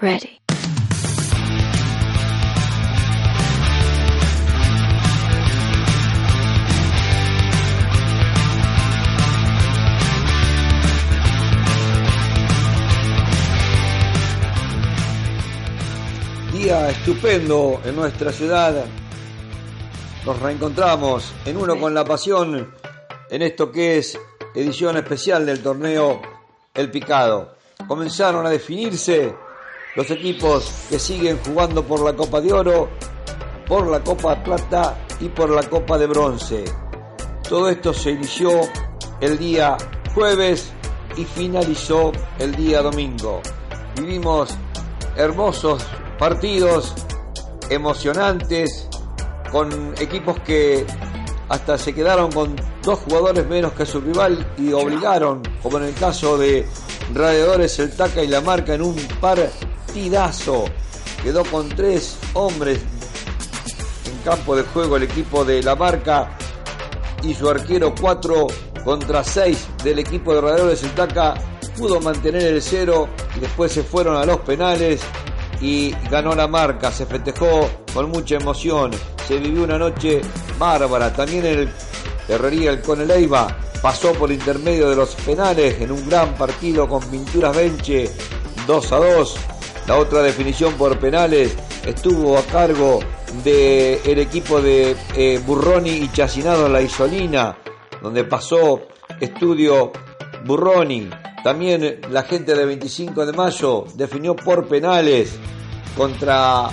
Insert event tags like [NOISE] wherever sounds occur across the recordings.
Ready. Día estupendo en nuestra ciudad. Nos reencontramos en uno con la pasión en esto que es edición especial del torneo El Picado. Comenzaron a definirse los equipos que siguen jugando por la Copa de Oro, por la Copa Plata y por la Copa de Bronce. Todo esto se inició el día jueves y finalizó el día domingo. Vivimos hermosos partidos, emocionantes, con equipos que hasta se quedaron con dos jugadores menos que su rival y obligaron, como en el caso de Radiadores, el Taca y la Marca, en un partidazo. Quedó con tres hombres en campo de juego el equipo de la Marca y su arquero 4 contra 6 del equipo de el Taca pudo mantener el cero y después se fueron a los penales y ganó la marca, se festejó con mucha emoción, se vivió una noche bárbara, también el Herrería el Coneleiva pasó por intermedio de los penales en un gran partido con Pinturas Benche 2 a 2, la otra definición por penales estuvo a cargo del el equipo de eh, Burroni y Chacinado la Isolina, donde pasó estudio Burroni. También la gente de 25 de mayo definió por penales contra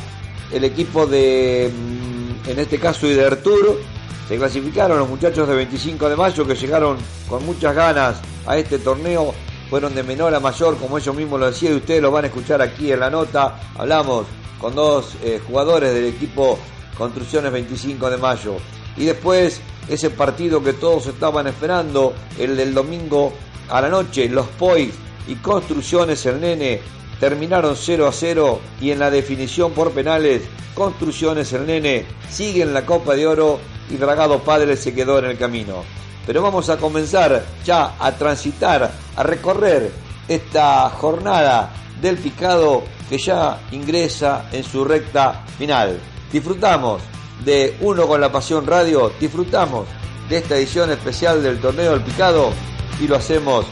el equipo de, mm, en este caso, Idertur. Se clasificaron los muchachos de 25 de mayo que llegaron con muchas ganas a este torneo. Fueron de menor a mayor, como ellos mismos lo decían, y ustedes lo van a escuchar aquí en la nota. Hablamos con dos eh, jugadores del equipo Construcciones 25 de mayo. Y después ese partido que todos estaban esperando, el del domingo a la noche, los POI y Construcciones el Nene terminaron 0 a 0 y en la definición por penales, Construcciones el Nene sigue en la Copa de Oro y Dragado Padre se quedó en el camino. Pero vamos a comenzar ya a transitar, a recorrer esta jornada del picado que ya ingresa en su recta final. Disfrutamos de Uno con la Pasión Radio, disfrutamos de esta edición especial del Torneo del Picado y lo hacemos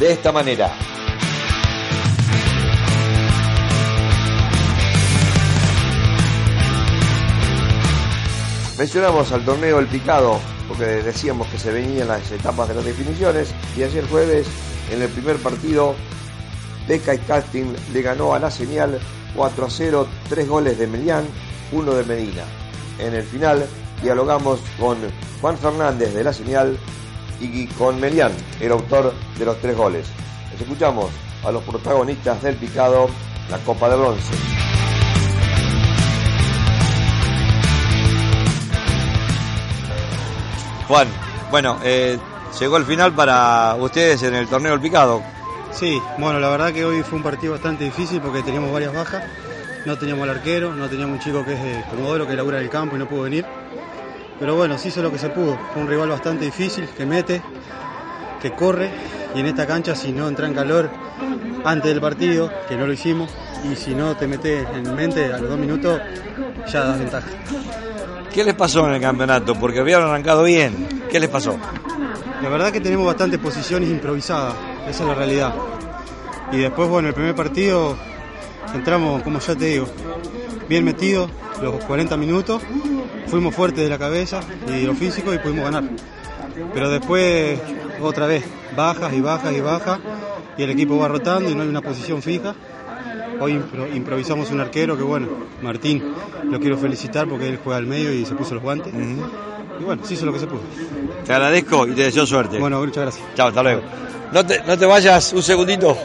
de esta manera. Mencionamos al torneo El Picado porque decíamos que se venían las etapas de las definiciones y ayer jueves en el primer partido Beca y Casting le ganó a la señal 4 a 0, tres goles de Melián, uno de Medina. En el final dialogamos con Juan Fernández de la señal y con Melián, el autor de los tres goles. Les escuchamos a los protagonistas del picado, la Copa de Bronce. Juan, bueno, eh, llegó el final para ustedes en el torneo del picado. Sí, bueno, la verdad que hoy fue un partido bastante difícil porque teníamos varias bajas. No teníamos al arquero, no teníamos un chico que es de Comodoro que labura en el campo y no pudo venir. Pero bueno, se hizo lo que se pudo. Fue un rival bastante difícil, que mete, que corre. Y en esta cancha, si no entra en calor antes del partido, que no lo hicimos, y si no te metes en mente a los dos minutos, ya das ventaja. ¿Qué les pasó en el campeonato? Porque habían arrancado bien. ¿Qué les pasó? La verdad que tenemos bastantes posiciones improvisadas, esa es la realidad. Y después, bueno, el primer partido entramos, como ya te digo, bien metidos, los 40 minutos, fuimos fuertes de la cabeza y de lo físico y pudimos ganar. Pero después, otra vez, bajas y bajas y bajas, y el equipo va rotando y no hay una posición fija. Hoy impro- improvisamos un arquero que, bueno, Martín, lo quiero felicitar porque él juega al medio y se puso los guantes. Y bueno, se hizo lo que se pudo. Te agradezco y te deseo suerte. Bueno, muchas gracias. Chao, hasta luego. No te, no te vayas un segundito.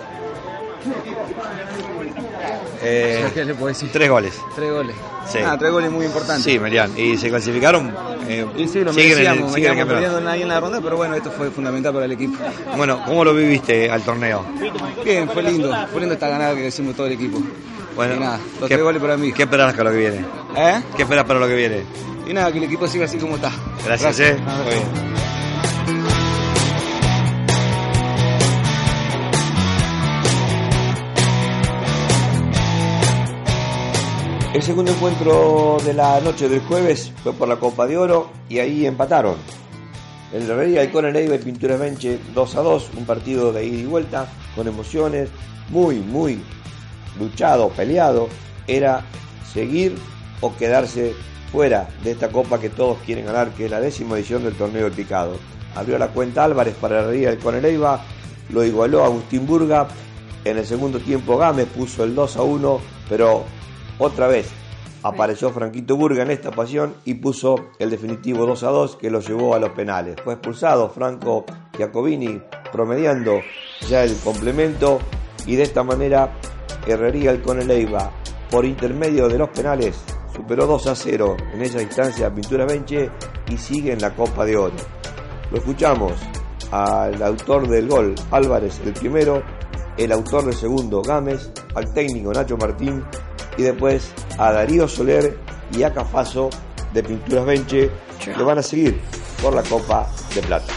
Eh, [LAUGHS] ¿Qué le puedo decir? tres goles. Tres goles. Sí. Ah, tres goles muy importantes. Sí, Merian. ¿Y se clasificaron? Eh, Y sí, lo merecíamos, siguen en el ahí en la ronda, pero bueno, esto fue fundamental para el equipo. Bueno, ¿cómo lo viviste al torneo? Bien, fue lindo, fue lindo esta ganada que hicimos todo el equipo. Bueno, Y nada, los ¿qué- tres goles para mí. ¿Qué esperas para lo que viene? ¿Eh? ¿Qué esperas para lo que viene? Y nada, que el equipo siga así como está. Gracias, eh. Ah, Muy bien. El segundo encuentro de la noche del jueves fue por la Copa de Oro y ahí empataron. El Herrería, el Conel y Pinturas Benche 2 a 2, un partido de ida y vuelta con emociones, muy, muy luchado, peleado. Era seguir o quedarse fuera de esta copa que todos quieren ganar, que es la décima edición del torneo del picado. Abrió la cuenta Álvarez para el Coneleiva, lo igualó Agustín Burga. En el segundo tiempo Gámez puso el 2 a 1, pero otra vez apareció Franquito Burga en esta pasión y puso el definitivo 2 a 2 que lo llevó a los penales. Fue expulsado Franco Giacobini promediando ya el complemento y de esta manera Herrería el Coneleiva por intermedio de los penales superó 2 a 0 en esa instancia Pintura Benche y sigue en la Copa de Oro. Lo escuchamos al autor del gol Álvarez el primero, el autor del segundo Gámez, al técnico Nacho Martín y después a Darío Soler y a Cafaso de Pinturas Benche que van a seguir por la Copa de Plata.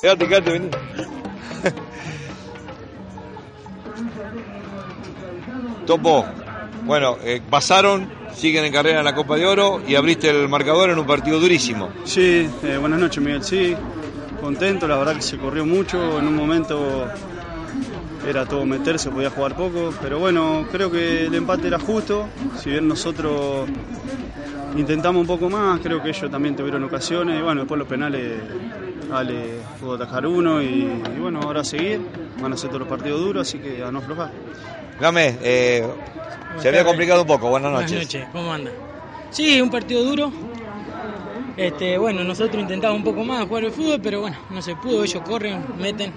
Quédate, quédate, vení. [LAUGHS] Topo, bueno, eh, pasaron, siguen en carrera en la Copa de Oro y abriste el marcador en un partido durísimo. Sí, eh, buenas noches Miguel, sí, contento, la verdad que se corrió mucho, en un momento era todo meterse, podía jugar poco, pero bueno, creo que el empate era justo, si bien nosotros intentamos un poco más, creo que ellos también tuvieron ocasiones. Y bueno, después los penales Ale pudo atajar uno y, bueno, ahora a seguir, van a ser todos los partidos duros, así que a no aflojar. Game, eh, se había complicado un poco, buenas noches. Buenas noches, ¿cómo anda? Sí, un partido duro. Este, bueno, nosotros intentamos un poco más jugar el fútbol, pero bueno, no se pudo, ellos corren, meten,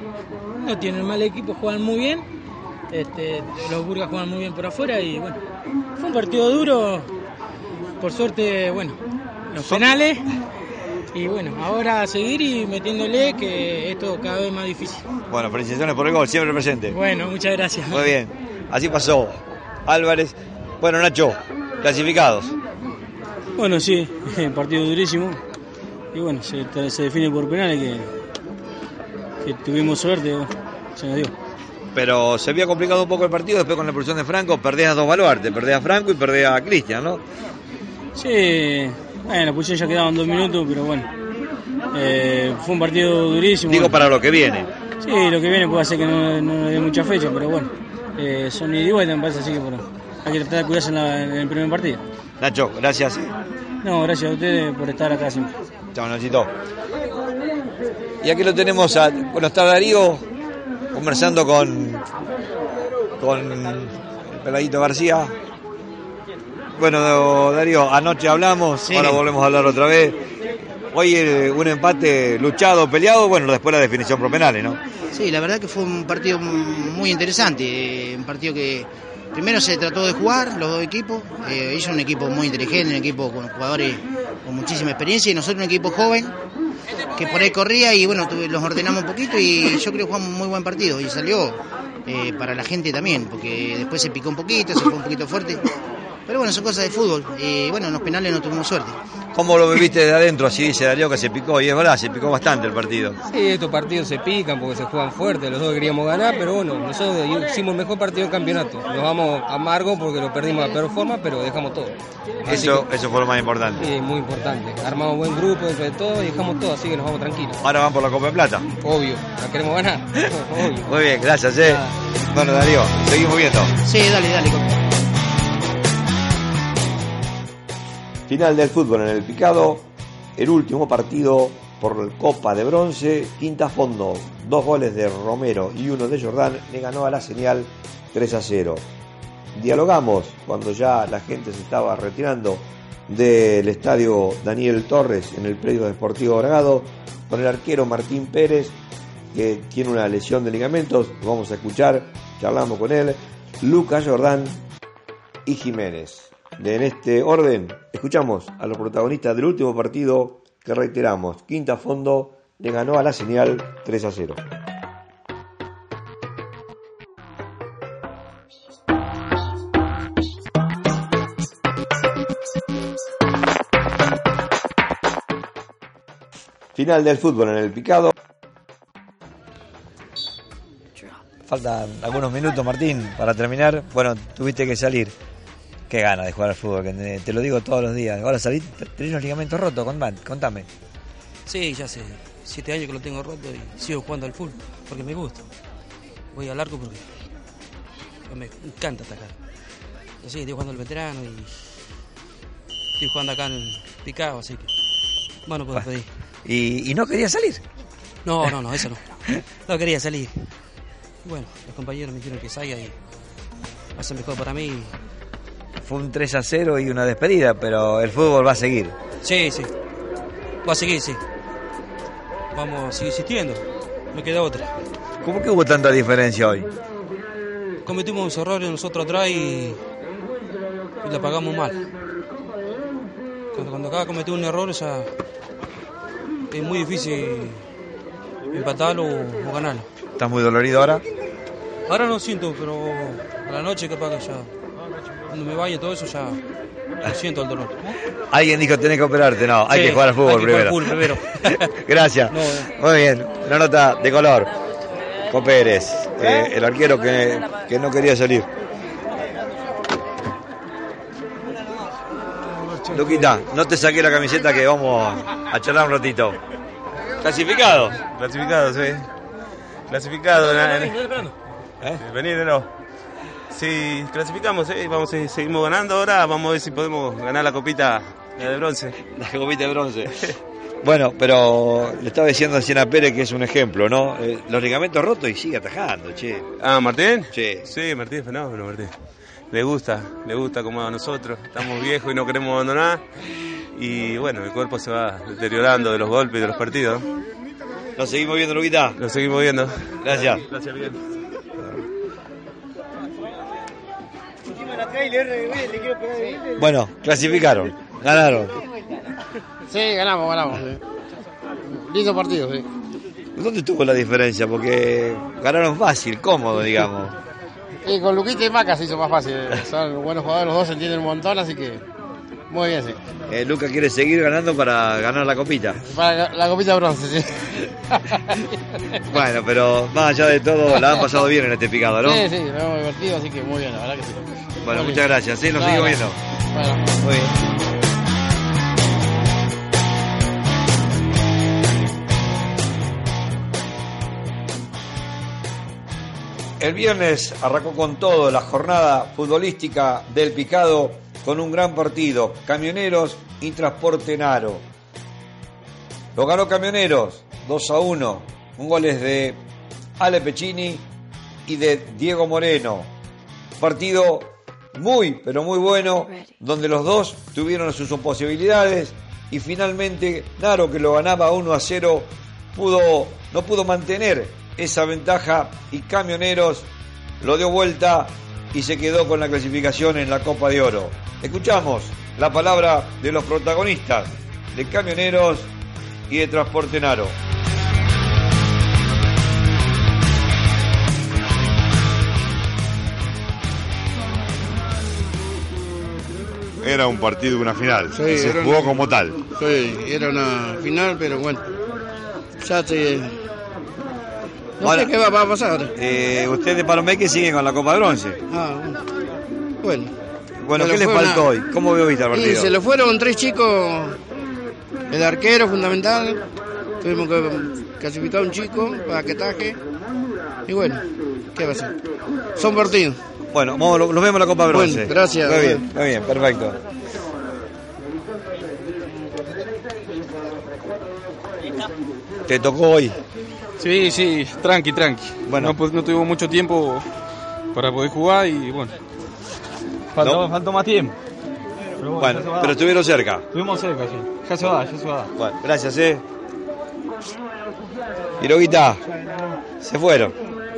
no tienen mal equipo, juegan muy bien. Este, los Burgas juegan muy bien por afuera y bueno, fue un partido duro. Por suerte, bueno, los penales. Y bueno, ahora a seguir y metiéndole que esto cada vez más difícil. Bueno, felicitaciones por el gol, siempre presente. Bueno, muchas gracias. Muy bien, así pasó Álvarez. Bueno, Nacho, clasificados. Bueno, sí, [LAUGHS] partido durísimo. Y bueno, se, se define por penales que, que tuvimos suerte, se nos dio. Pero se había complicado un poco el partido después con la expulsión de Franco, perdés a dos baluartes, perdés a Franco y perdés a Cristian, ¿no? Sí, bueno, la pulsera ya quedaban dos minutos, pero bueno. Eh, fue un partido durísimo. Digo para lo que viene. Sí, lo que viene puede ser que no, no dé mucha fecha, pero bueno. Eh, son ida y vuelta, me parece, así que bueno, hay que tratar de cuidarse en, la- en el primer partido. Nacho, gracias. No, gracias a ustedes por estar acá siempre. Chao, Nachito. Y aquí lo tenemos a. Bueno, está Darío conversando con. con el peladito García. Bueno, Darío, anoche hablamos, Sí. ahora volvemos a hablar otra vez. Hoy eh, un empate luchado, peleado, bueno, después la definición por penales, ¿no? Sí, la verdad que fue un partido muy interesante, eh, un partido que primero se trató de jugar los dos equipos, eh, ellos un equipo muy inteligente, un equipo con jugadores con muchísima experiencia y nosotros un equipo joven que por ahí corría y bueno, los ordenamos un poquito y yo creo que jugamos muy buen partido y salió eh, para la gente también, porque después se picó un poquito, se fue un poquito fuerte, pero bueno, son cosas de fútbol y bueno, en los penales no tuvimos suerte. ¿Cómo lo viviste desde adentro? Así dice Darío que se picó, y es verdad, se picó bastante el partido. Sí, estos partidos se pican porque se juegan fuerte, los dos queríamos ganar, pero bueno, nosotros hicimos el mejor partido del campeonato. Nos vamos amargos porque lo perdimos de la peor forma, pero dejamos todo. Así Eso, eso fue lo más importante. sí, muy importante. Armamos buen grupo dentro de todo y dejamos todo, así que nos vamos tranquilos. Ahora van por la Copa de Plata. Obvio, la queremos ganar. [LAUGHS] Obvio. Muy bien, gracias, eh. Bueno, Darío, seguimos viendo. Sí, dale, dale. Final del fútbol en el picado, el último partido por Copa de Bronce, quinta fondo, dos goles de Romero y uno de Jordán, le ganó a la señal 3 a 0. Dialogamos cuando ya la gente se estaba retirando del estadio Daniel Torres en el predio deportivo Bragado con el arquero Martín Pérez que tiene una lesión de ligamentos, vamos a escuchar, charlamos con él, Lucas Jordán y Jiménez. De en este orden, escuchamos a los protagonistas del último partido que reiteramos, Quinta Fondo le ganó a la señal 3 a 0. Final del fútbol en el picado. faltan algunos minutos, Martín, para terminar. Bueno, tuviste que salir. Qué ganas de jugar al fútbol, que te, lo digo todos los días. Ahora salí, tenés los ligamentos rotos, contame. Sí, ya hace siete años que lo tengo roto y sigo jugando al fútbol porque me gusta. Voy al arco porque me encanta atacar. Así, estoy jugando al veterano y estoy jugando acá en Picado, así que bueno, puedo pedir. ¿Y, ¿Y no quería salir? No, no, no, eso no. [LAUGHS] No quería salir. Bueno, los compañeros me dijeron que salga y va a ser mejor para mí. Fue un 3 a 0 y una despedida, pero el fútbol va a seguir. Sí, sí. Va a seguir, sí. Vamos a seguir existiendo. No queda otra. ¿Cómo que hubo tanta diferencia hoy? Cometimos errores nosotros atrás y, y la pagamos mal. Cuando, cuando acá cometí un error ya es muy difícil empatarlo o, o ganarlo. ¿Estás muy dolorido ahora? Ahora no siento, pero a la noche capaz que ya, cuando me vaya todo eso ya lo siento el dolor. Alguien dijo tenés que operarte, no, hay Sí, que jugar al fútbol hay que jugar primero. al fútbol primero. [LAUGHS] Gracias. No, eh. Muy bien, una nota de color. Copérez, eh, el arquero que, que no quería salir. Luquita, no te saqué la camiseta que vamos a charlar un ratito. ¿Clasificado? Clasificado, sí. Clasificado. na- ¿Eh? De no. Sí, clasificamos, sí, vamos, a- seguimos ganando ahora, vamos a ver si podemos ganar la copita la de bronce. [LAUGHS] La copita de bronce. [LAUGHS] Bueno, pero le estaba diciendo a Siena Pérez que es un ejemplo, ¿no? Eh, los ligamentos rotos y sigue atajando, che. Ah, ¿Martín? Sí. Sí, Martín, fenómeno, Martín. Le gusta, le gusta como a nosotros. Estamos viejos y no queremos abandonar. Y bueno, el cuerpo se va deteriorando de los golpes y de los partidos. Nos seguimos viendo, Luquita. Nos seguimos viendo. Gracias. Gracias, bien. Bueno, clasificaron, ganaron. Sí, ganamos, ganamos. sí. Lindo partido, sí. ¿Dónde estuvo la diferencia? Porque ganaron fácil, cómodo, digamos. Y con Luquita y Maca se hizo más fácil. Son buenos jugadores, los dos se entienden un montón, así que muy bien, sí. Eh, Luca quiere seguir ganando para ganar la copita. Para la copita de bronce, sí. [LAUGHS] Bueno, pero más allá de todo, la han pasado bien en este picado, ¿no? Sí, sí, nos hemos divertido, así que muy bien, la verdad que sí. Bueno, muchas gracias, sí, nos seguimos viendo. Bueno. Muy bien. El viernes arrancó con todo la jornada futbolística del Picado con un gran partido, Camioneros y Transporte Naro. Lo ganó Camioneros 2 a 1, un goles de Ale Pecini y de Diego Moreno. Partido muy, pero muy bueno, donde los dos tuvieron sus posibilidades y finalmente Naro, que lo ganaba 1 a 0, pudo, no pudo mantener esa ventaja y Camioneros lo dio vuelta y se quedó con la clasificación en la Copa de Oro. Escuchamos la palabra de los protagonistas de Camioneros y de Transporte Naro. Era un partido, una final. Sí, se jugó una- como tal. Sí, era una final, pero bueno. Ya se. No Ahora- sé qué va, va a pasar ahora. Eh, usted de Palomeque sigue con la Copa de Bronce. Ah, bueno. Bueno, ¿qué le faltó una- hoy? ¿Cómo vio viste el Y partido? se le fueron tres chicos. El arquero fundamental. Tuvimos que clasificar a un chico para que taje. Y bueno, ¿qué va a ser? Son partidos. Bueno, vamos, lo- nos vemos en la Copa Bueno, Bronce. gracias. Muy bien, muy bien, perfecto. Te tocó hoy. Sí, sí, tranqui, tranqui. Bueno. No, pu- no tuvimos mucho tiempo para poder jugar y bueno. Faltó, No. faltó más tiempo. Pero Bueno, pero estuvieron cerca. Estuvimos cerca, sí. Ya se va, ya se va. Bueno, gracias, eh. Hiroguita, se fueron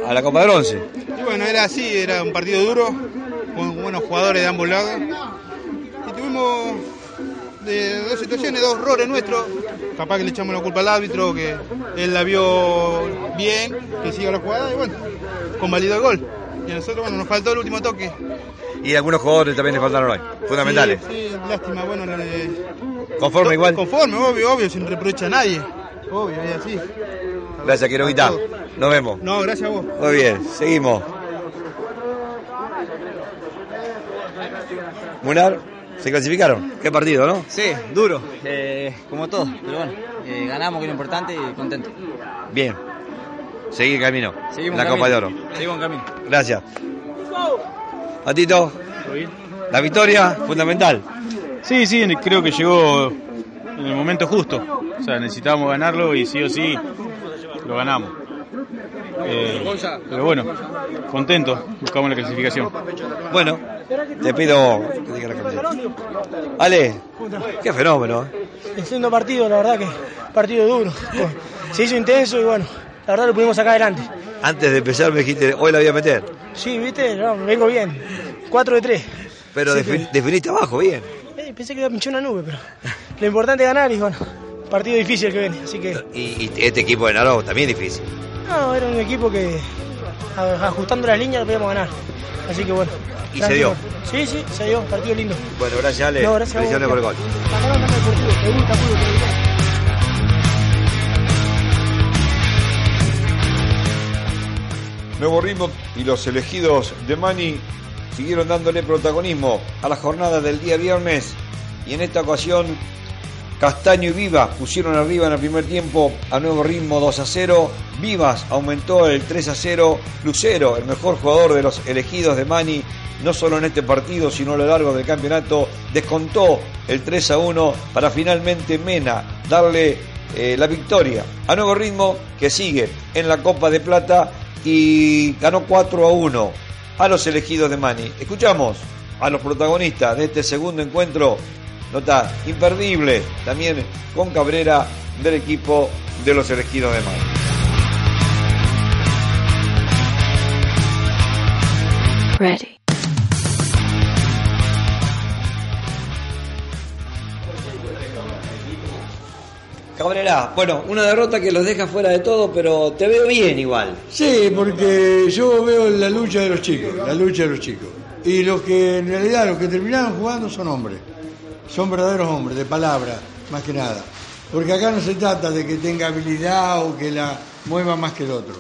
a la Copa de Bronce. Y bueno, era así, era un partido duro, con buenos jugadores de ambos lados. Y tuvimos de dos situaciones, dos errores nuestros. Capaz que le echamos la culpa al árbitro, que él la vio bien, que siga la jugada y bueno, convalidó el gol. Y a nosotros, bueno, nos faltó el último toque. Y algunos jugadores también le faltaron hoy, fundamentales. Sí, sí, lástima, bueno. Conforme igual. Conforme, obvio, obvio, sin reproche a nadie. Obvio, es así. Gracias, Quiroguita. Nos vemos. No, gracias a vos. Muy bien, seguimos. Munar, ¿se clasificaron? ¿Qué partido, no? Sí, duro, eh, como todo, pero bueno, eh, ganamos, que es lo importante y contento. Bien. Seguí el camino. Seguimos la en Copa de camino. Oro. Seguimos en camino. Gracias. Patito, la victoria fundamental. Sí, sí, creo que llegó en el momento justo. O sea, necesitábamos ganarlo y sí o sí lo ganamos. Eh, pero bueno, contento, buscamos la clasificación. Bueno, te pido que digas la camiseta. Ale, qué fenómeno. ¿eh? El segundo partido, la verdad que partido duro. Se hizo intenso y bueno, la verdad lo pudimos sacar adelante. Antes de empezar me dijiste, hoy la voy a meter. Sí, viste, no, vengo bien. 4 de 3. Pero Sí, defi- definiste abajo, bien. Eh, pensé que iba a pinchar una nube, pero lo importante es ganar y bueno, partido difícil que viene. Así que, Y, y este equipo de Naro también difícil. no, era un equipo que ajustando las líneas lo podíamos ganar. Así que bueno. Y se dio. Sí, sí, se dio, partido lindo. Bueno, gracias Ale. No, gracias Felicidades por el gol. Nuevo ritmo y los elegidos de Mani siguieron dándole protagonismo a la jornada del día viernes y en esta ocasión Castaño y Vivas pusieron arriba en el primer tiempo a nuevo ritmo 2 a 0. Vivas aumentó el 3 a 0. Lucero, el mejor jugador de los elegidos de Mani, no solo en este partido, sino a lo largo del campeonato, descontó el 3 a 1 para finalmente Mena darle eh, la victoria a nuevo ritmo que sigue en la Copa de Plata y ganó 4 a 1 a los elegidos de Mani. Escuchamos a los protagonistas de este segundo encuentro, nota imperdible también con Cabrera del equipo de los elegidos de Mani. Ready. Cabrera, bueno, una derrota que los deja fuera de todo, pero te veo bien igual. Sí, porque yo veo la lucha de los chicos, la lucha de los chicos. Y los que en realidad, los que terminaron jugando son hombres. Son verdaderos hombres, de palabra, más que nada. Porque acá no se trata de que tenga habilidad o que la mueva más que el otro.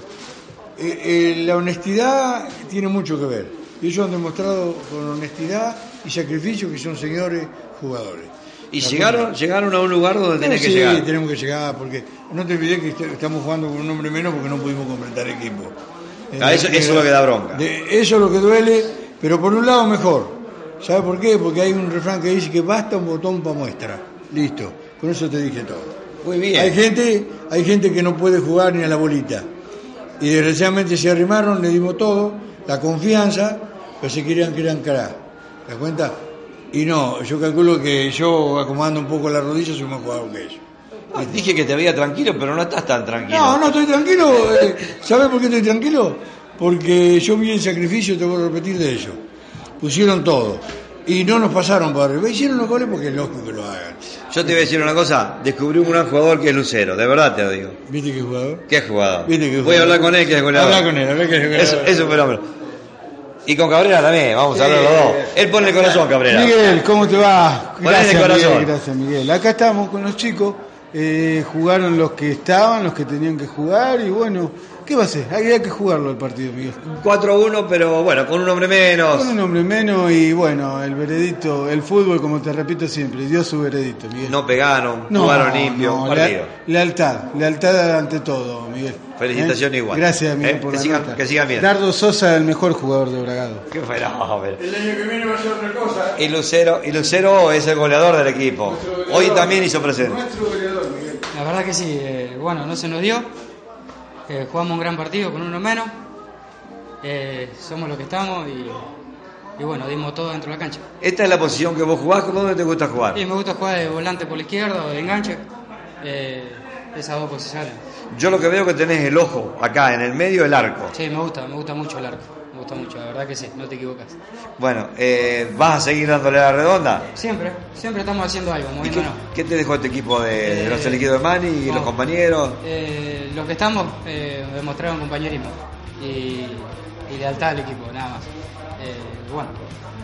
Eh, eh, la honestidad tiene mucho que ver. Ellos han demostrado con honestidad y sacrificio que son señores jugadores. Y ¿De llegaron, a un lugar donde tenés sí, que llegar. tenemos que llegar, porque no te olvides que est- estamos jugando con un hombre menos porque no pudimos completar equipo. Ah, eso- eso es lo que da bronca. De- eso es lo que duele, pero por un lado mejor. ¿Sabe por qué? Porque hay un refrán que dice que basta un botón para muestra. Listo, con eso te dije todo. Muy bien. Hay gente, hay gente que no puede jugar ni a la bolita. Y desgraciadamente se arrimaron, le dimos todo, la confianza, pero se querían que eran cara. ¿Te das cuenta? Y no, yo calculo que yo acomodando un poco la rodilla soy más jugador que ellos. Ah, Dije que te veía tranquilo, pero no estás tan tranquilo. No, no estoy tranquilo. eh, ¿Sabes por qué estoy tranquilo? Porque yo vi el sacrificio, te voy a repetir de ellos. Pusieron todo. Y no nos pasaron por arriba. Hicieron los goles porque es lógico que lo hagan. Yo te voy a decir una cosa, descubrí un gran jugador que es Lucero, de verdad te lo digo. ¿Viste qué jugador? ¿Qué jugador? ¿Viste qué Voy a hablar con él que es goleador. Habla con él, habla es goleador. Eso, eso es un fenómeno. Y con Cabrera también, vamos a hablar los dos. Él pone el corazón, Cabrera. Miguel, ¿cómo te va? Ponle el corazón. Miguel, gracias Miguel. Acá estamos con los chicos, eh, jugaron los que estaban, los que tenían que jugar y bueno, ¿qué va a ser? Hay, que jugarlo el partido, Miguel. 4-1, pero bueno, con un hombre menos. Con un hombre menos y bueno, el veredicto, el fútbol, como te repito siempre, dio su veredicto, Miguel. No pegaron, jugaron limpio, no, partido. lealtad, lealtad ante todo, Miguel. Felicitación ¿Eh? igual. Gracias, Miguel, ¿Eh? por que, la nota. que sigan bien. Dardo Sosa, el mejor jugador de Bragado. Qué fenómeno. El año que viene va a ser otra cosa. Y Lucero, y Lucero es el goleador del equipo. Hoy también hizo presente. La verdad que sí, eh, bueno, no se nos dio. Eh, jugamos un gran partido con uno menos. Eh, somos lo que estamos y, y bueno, dimos todo dentro de la cancha. Esta es la posición que vos jugás, ¿cómo dónde te gusta jugar? Y me gusta jugar de volante por la izquierda o de enganche. Eh, esas dos posiciones. Yo lo que veo que tenés el ojo acá, en el medio del arco. Sí, me gusta, me gusta mucho el arco. Mucho, la verdad que sí, no te equivocas. Bueno, eh, ¿vas a seguir dándole la redonda? Siempre, siempre estamos haciendo algo, ¿Y qué, qué te dejó este equipo de, de los Eh, elegidos de Mani y no. los compañeros? Eh, los que estamos eh, demostraron compañerismo y, y lealtad al equipo, nada más. Eh, bueno,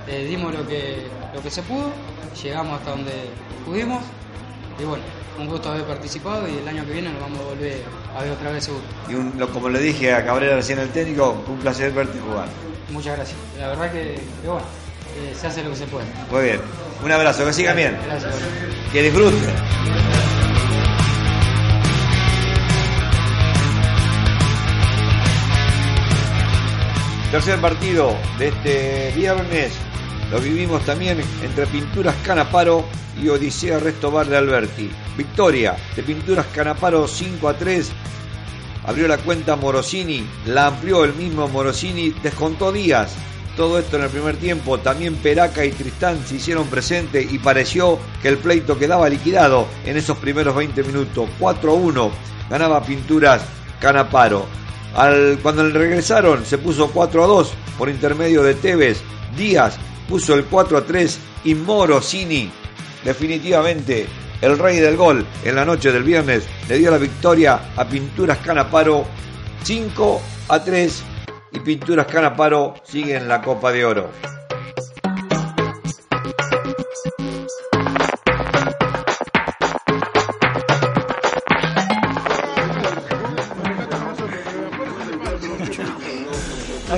eh, dimos lo que, lo que se pudo, llegamos hasta donde pudimos y bueno, un gusto haber participado y el año que viene nos vamos a volver a ver otra vez seguro. Y un- como le dije a Cabrera recién el técnico, un placer verte jugar. Muchas gracias. La verdad que, que bueno, eh, se hace lo que se puede. Muy bien. Un abrazo, que sigan bien. Gracias. Que disfruten. Tercer partido de este viernes lo vivimos también entre Pinturas Canaparo y Odisea Restobar de Alberti. Victoria de Pinturas Canaparo 5 a 3. Abrió la cuenta Morosini, la amplió el mismo Morosini, descontó Díaz. Todo esto en el primer tiempo, también Peraca y Tristán se hicieron presente y pareció que el pleito quedaba liquidado en esos primeros 20 minutos. 4 a 1 ganaba Pinturas Canaparo. Al, cuando regresaron se puso 4 a 2 por intermedio de Tevez. Díaz puso el 4 a 3 y Morosini, definitivamente el rey del gol en la noche del viernes, le dio la victoria a Pinturas Canaparo 5 a 3 y Pinturas Canaparo sigue en la Copa de Oro.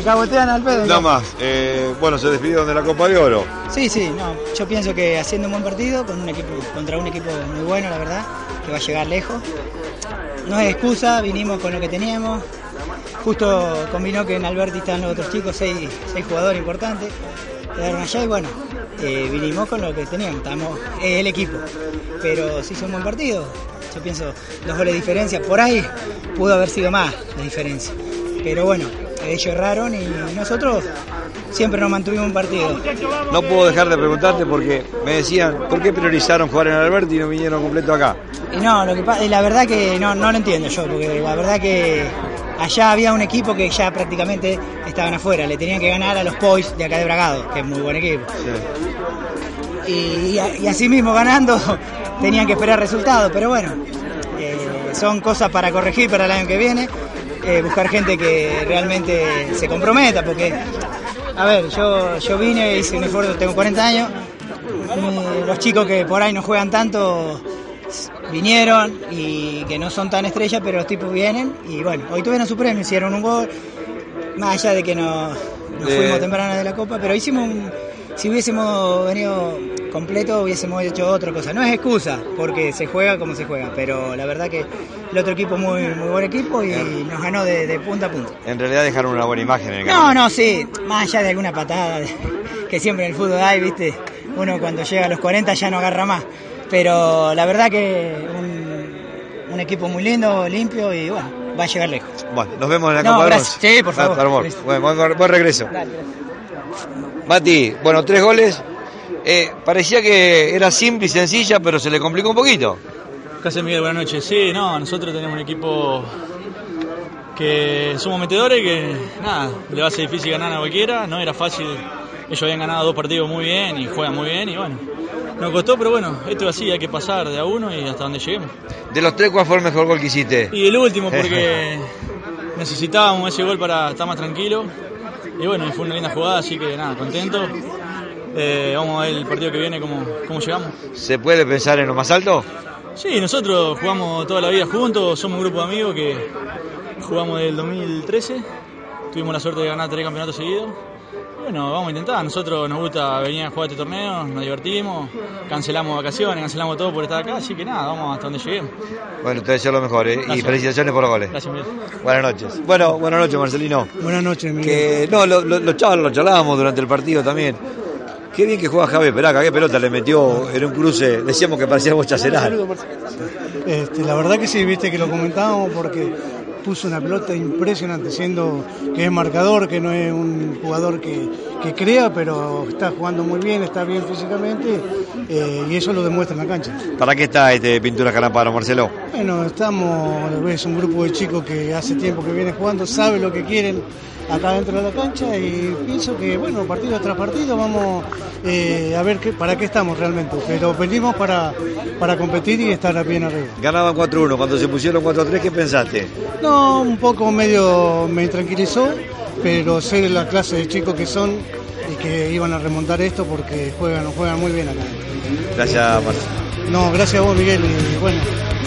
Al pedo. Nada más, eh, bueno, se despidieron de la Copa de Oro. Sí, sí, no. Yo pienso que haciendo un buen partido con un equipo, contra un equipo muy bueno, la verdad, que va a llegar lejos. No es excusa, vinimos con lo que teníamos. Justo combinó que en Alberti están los otros chicos, seis, seis jugadores importantes. Quedaron allá y bueno, eh, vinimos con lo que teníamos. Estamos, es el equipo. Pero se hizo un buen partido. Yo pienso, dos goles de diferencia. Por ahí pudo haber sido más la diferencia. Pero bueno, ellos erraron y nosotros siempre nos mantuvimos un partido. No puedo dejar de preguntarte porque me decían, ¿por qué priorizaron jugar en Alberti y no vinieron completo acá? Y no, lo que pasa, la verdad que no, no lo entiendo yo, porque la verdad que allá había un equipo que ya prácticamente estaban afuera, le tenían que ganar a los Poys de acá de Bragado, que es muy buen equipo. Y, y, y así mismo ganando tenían que esperar resultados, pero bueno, eh, son cosas para corregir para el año que viene, eh, buscar gente que realmente se comprometa, porque, a ver, yo, yo vine, hice un esfuerzo, tengo 40 años, los chicos que por ahí no juegan tanto vinieron y que no son tan estrellas, pero los tipos vienen y bueno, hoy tuvieron su premio, hicieron un gol, más allá de que nos, fuimos temprano de la Copa, pero hicimos un, si hubiésemos venido completo hubiésemos hecho otra cosa. No es excusa, porque se juega como se juega, pero la verdad que el otro equipo es muy, muy buen equipo y nos ganó de, de punta a punta. En realidad dejaron una buena imagen en el No, campo. no, sí, más allá de alguna patada que siempre en el fútbol hay, viste, uno cuando llega a los 40 ya no agarra más. Pero la verdad que un, un equipo muy lindo, limpio y bueno, va a llegar lejos. Bueno, nos vemos en la No, Copa de gracias. Sí, por favor. Listo. Bueno, buen, buen regreso. Mati, bueno, tres goles. Eh, parecía que era simple y sencilla, pero se le complicó un poquito. Gracias Miguel, buenas noches. Sí, no, nosotros tenemos un equipo que somos metedores, que nada, le va a ser difícil ganar a cualquiera, no era fácil, ellos habían ganado dos partidos muy bien y juegan muy bien y bueno, nos costó, pero bueno, esto es así, hay que pasar de a uno y hasta donde lleguemos. De los tres, ¿cuál fue el mejor gol que hiciste? Y el último [LAUGHS] porque necesitábamos ese gol para estar más tranquilo y bueno, y fue una linda jugada, así que nada, contento. Eh, vamos a ver el partido que viene cómo, cómo llegamos. ¿Se puede pensar en lo más alto? Sí, nosotros jugamos toda la vida juntos, somos un grupo de amigos que jugamos del 2013, tuvimos la suerte de ganar tres campeonatos seguidos. Bueno, vamos a intentar, a nosotros nos gusta venir a jugar este torneo, nos divertimos, cancelamos vacaciones, cancelamos todo por estar acá, así que nada, vamos hasta donde lleguemos. Bueno, te deseo lo mejor ¿eh? y Gracias. felicitaciones por los goles. Gracias, Miguel. Buenas noches. Bueno, buenas noches, Marcelino. Buenas noches, Miguel. Que no, lo, lo, lo charl- lo charlábamos durante el partido también. Qué bien que juega Javier Peraca, qué pelota le metió en un cruce, decíamos que parecía Bochaceral. Este, la verdad que sí, viste que lo comentábamos porque puso una pelota impresionante, siendo que es marcador, que no es un jugador que, que crea, pero está jugando muy bien, está bien físicamente eh, y eso lo demuestra en la cancha. ¿Para qué está este Pintura Canaparo, Marcelo? Bueno, estamos, es un grupo de chicos que hace tiempo que viene jugando, sabe lo que quieren acá dentro de la cancha y pienso que, bueno, partido tras partido vamos eh, a ver qué, para qué estamos realmente, pero venimos para, para competir y estar bien arriba. Ganaban 4-1, cuando se pusieron 4-3, ¿qué pensaste? No, un poco medio me tranquilizó, pero sé la clase de chicos que son y que iban a remontar esto porque juegan, juegan muy bien acá. Gracias, Marcelo. No, gracias a vos, Miguel. Y bueno,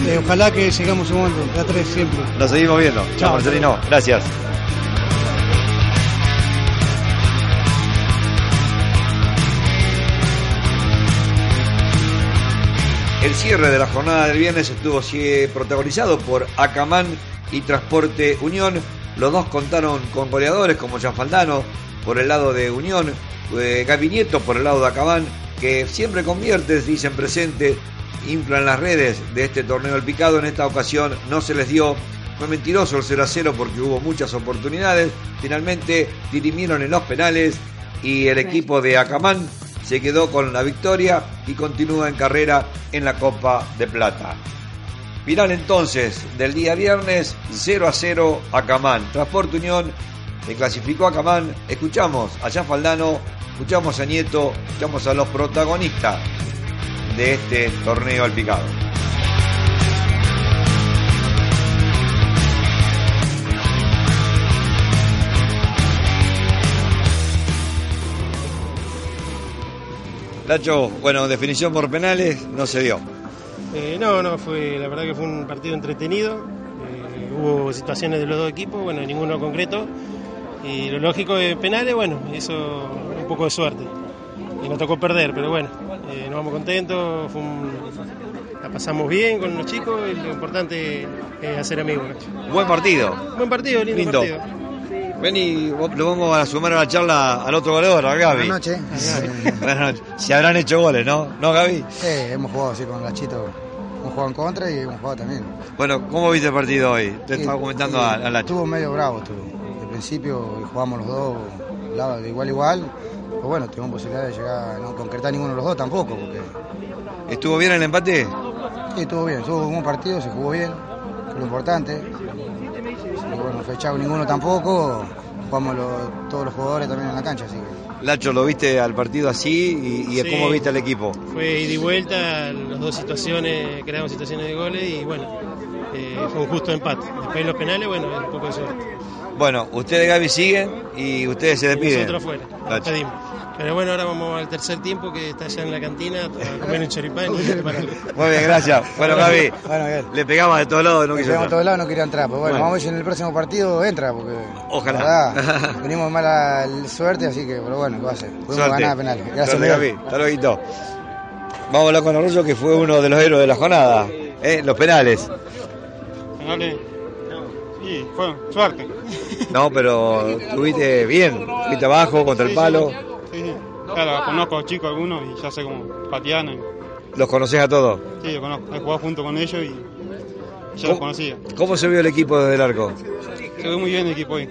eh, ojalá que sigamos sumando, de a tres siempre. Nos seguimos viendo. Chao, Chao. Marcelino. Gracias. El cierre de la jornada del viernes estuvo protagonizado por Acamán y Transporte Unión. Los dos contaron con goleadores como Gianfaldano por el lado de Unión, eh, por el lado de Acamán, que siempre convierte, dicen presente, inflan las redes de este torneo del picado. En esta ocasión no se les dio. Fue mentiroso el 0 a 0 porque hubo muchas oportunidades. Finalmente dirimieron en los penales y el equipo de Acamán se quedó con la victoria y continúa en carrera en la Copa de Plata. Final entonces del día viernes 0 a 0 Acamán. Transporte Unión se clasificó a Acamán. Escuchamos a Faldano, escuchamos a Nieto, escuchamos a los protagonistas de este torneo al picado. Nacho, bueno, definición por penales no se dio. Eh, no, no, fue, la verdad que fue un partido entretenido. Eh, hubo situaciones de los dos equipos, bueno, ninguno concreto. Y lo lógico de penales, bueno, eso un poco de suerte. Y nos tocó perder, pero bueno, eh, nos vamos contentos, fue un- la pasamos bien con los chicos y lo importante es hacer amigos. Buen partido. Buen partido, lindo, Lindo. partido. Vení, vos- lo vamos a sumar a la charla al otro goleador, a Gaby. Buenas noches. [LAUGHS] Buenas noches. Se habrán hecho goles, ¿no? ¿No, Gaby? Sí, hemos jugado así con Lachito. Hemos jugado en contra y hemos jugado también. Bueno, ¿cómo viste el partido hoy? Te Sí, estaba comentando sí, a, a Lacho. Estuvo medio bravo, estuvo. De principio jugamos los dos de igual a igual. Pues bueno, tuvimos posibilidad de llegar a no concretar ninguno de los dos tampoco. Porque... ¿Estuvo bien el empate? Sí, estuvo bien. Estuvo un buen partido, se jugó bien, lo importante. Y bueno, fechado ninguno tampoco. Jugamos los- todos los jugadores también en la cancha, así que. Lacho, ¿lo viste al partido así y, y Sí. cómo viste al equipo? Fue ida y vuelta, las dos situaciones, creamos situaciones de goles y bueno, eh, fue un justo empate. Después los penales, bueno, un poco de suerte. Bueno, ustedes Gaby siguen y ustedes se despiden. Nosotros fuera, nos. Pero bueno, ahora vamos al tercer tiempo que está allá en la cantina a comer un choripán y. Muy bien, gracias. Bueno, Gaby, Bueno, bien. le pegamos de todos lados, no quiso quedamos a entrar. todos lados, no quería entrar. Pues bueno, Bueno. vamos a ver si en el próximo partido entra, porque. Ojalá. la verdad, [LAUGHS] venimos de mala suerte, así que, pero bueno, ¿qué va a hacer? Podemos ganar a penales. Gracias. Gaby. Hasta luego. Vamos a hablar con Arroyo, que fue uno de los héroes de la jornada. ¿eh? Los penales. Penales. Sí, fue suerte. No, pero estuviste bien. Fuiste abajo contra el palo. Sí, sí. Los conozco a los chicos algunos y ya sé cómo patean. y- Los conocés a todos. Sí, los conozco. He jugado junto con ellos y ya los conocía. ¿Cómo se vio el equipo desde el arco? Se ve muy bien el equipo hoy.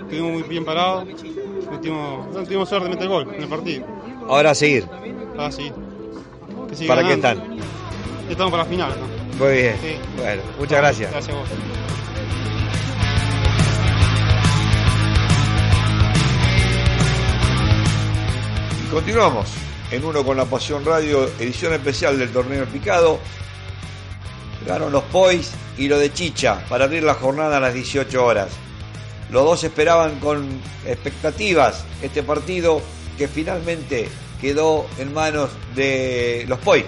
Estuvimos muy bien parados. No, tuvimos suerte de meter gol en el partido. Ahora a seguir. Ah, sí. ¿Para qué ganando. están? Estamos para la final. ¿no? Muy bien. Sí. Bueno, muchas gracias. Gracias a vos. Continuamos en Uno con la Pasión Radio, edición especial del torneo Picado. Ganaron los Pois y lo de Chicha para abrir la jornada a las 18 horas. Los dos esperaban con expectativas este partido que finalmente quedó en manos de los Pois,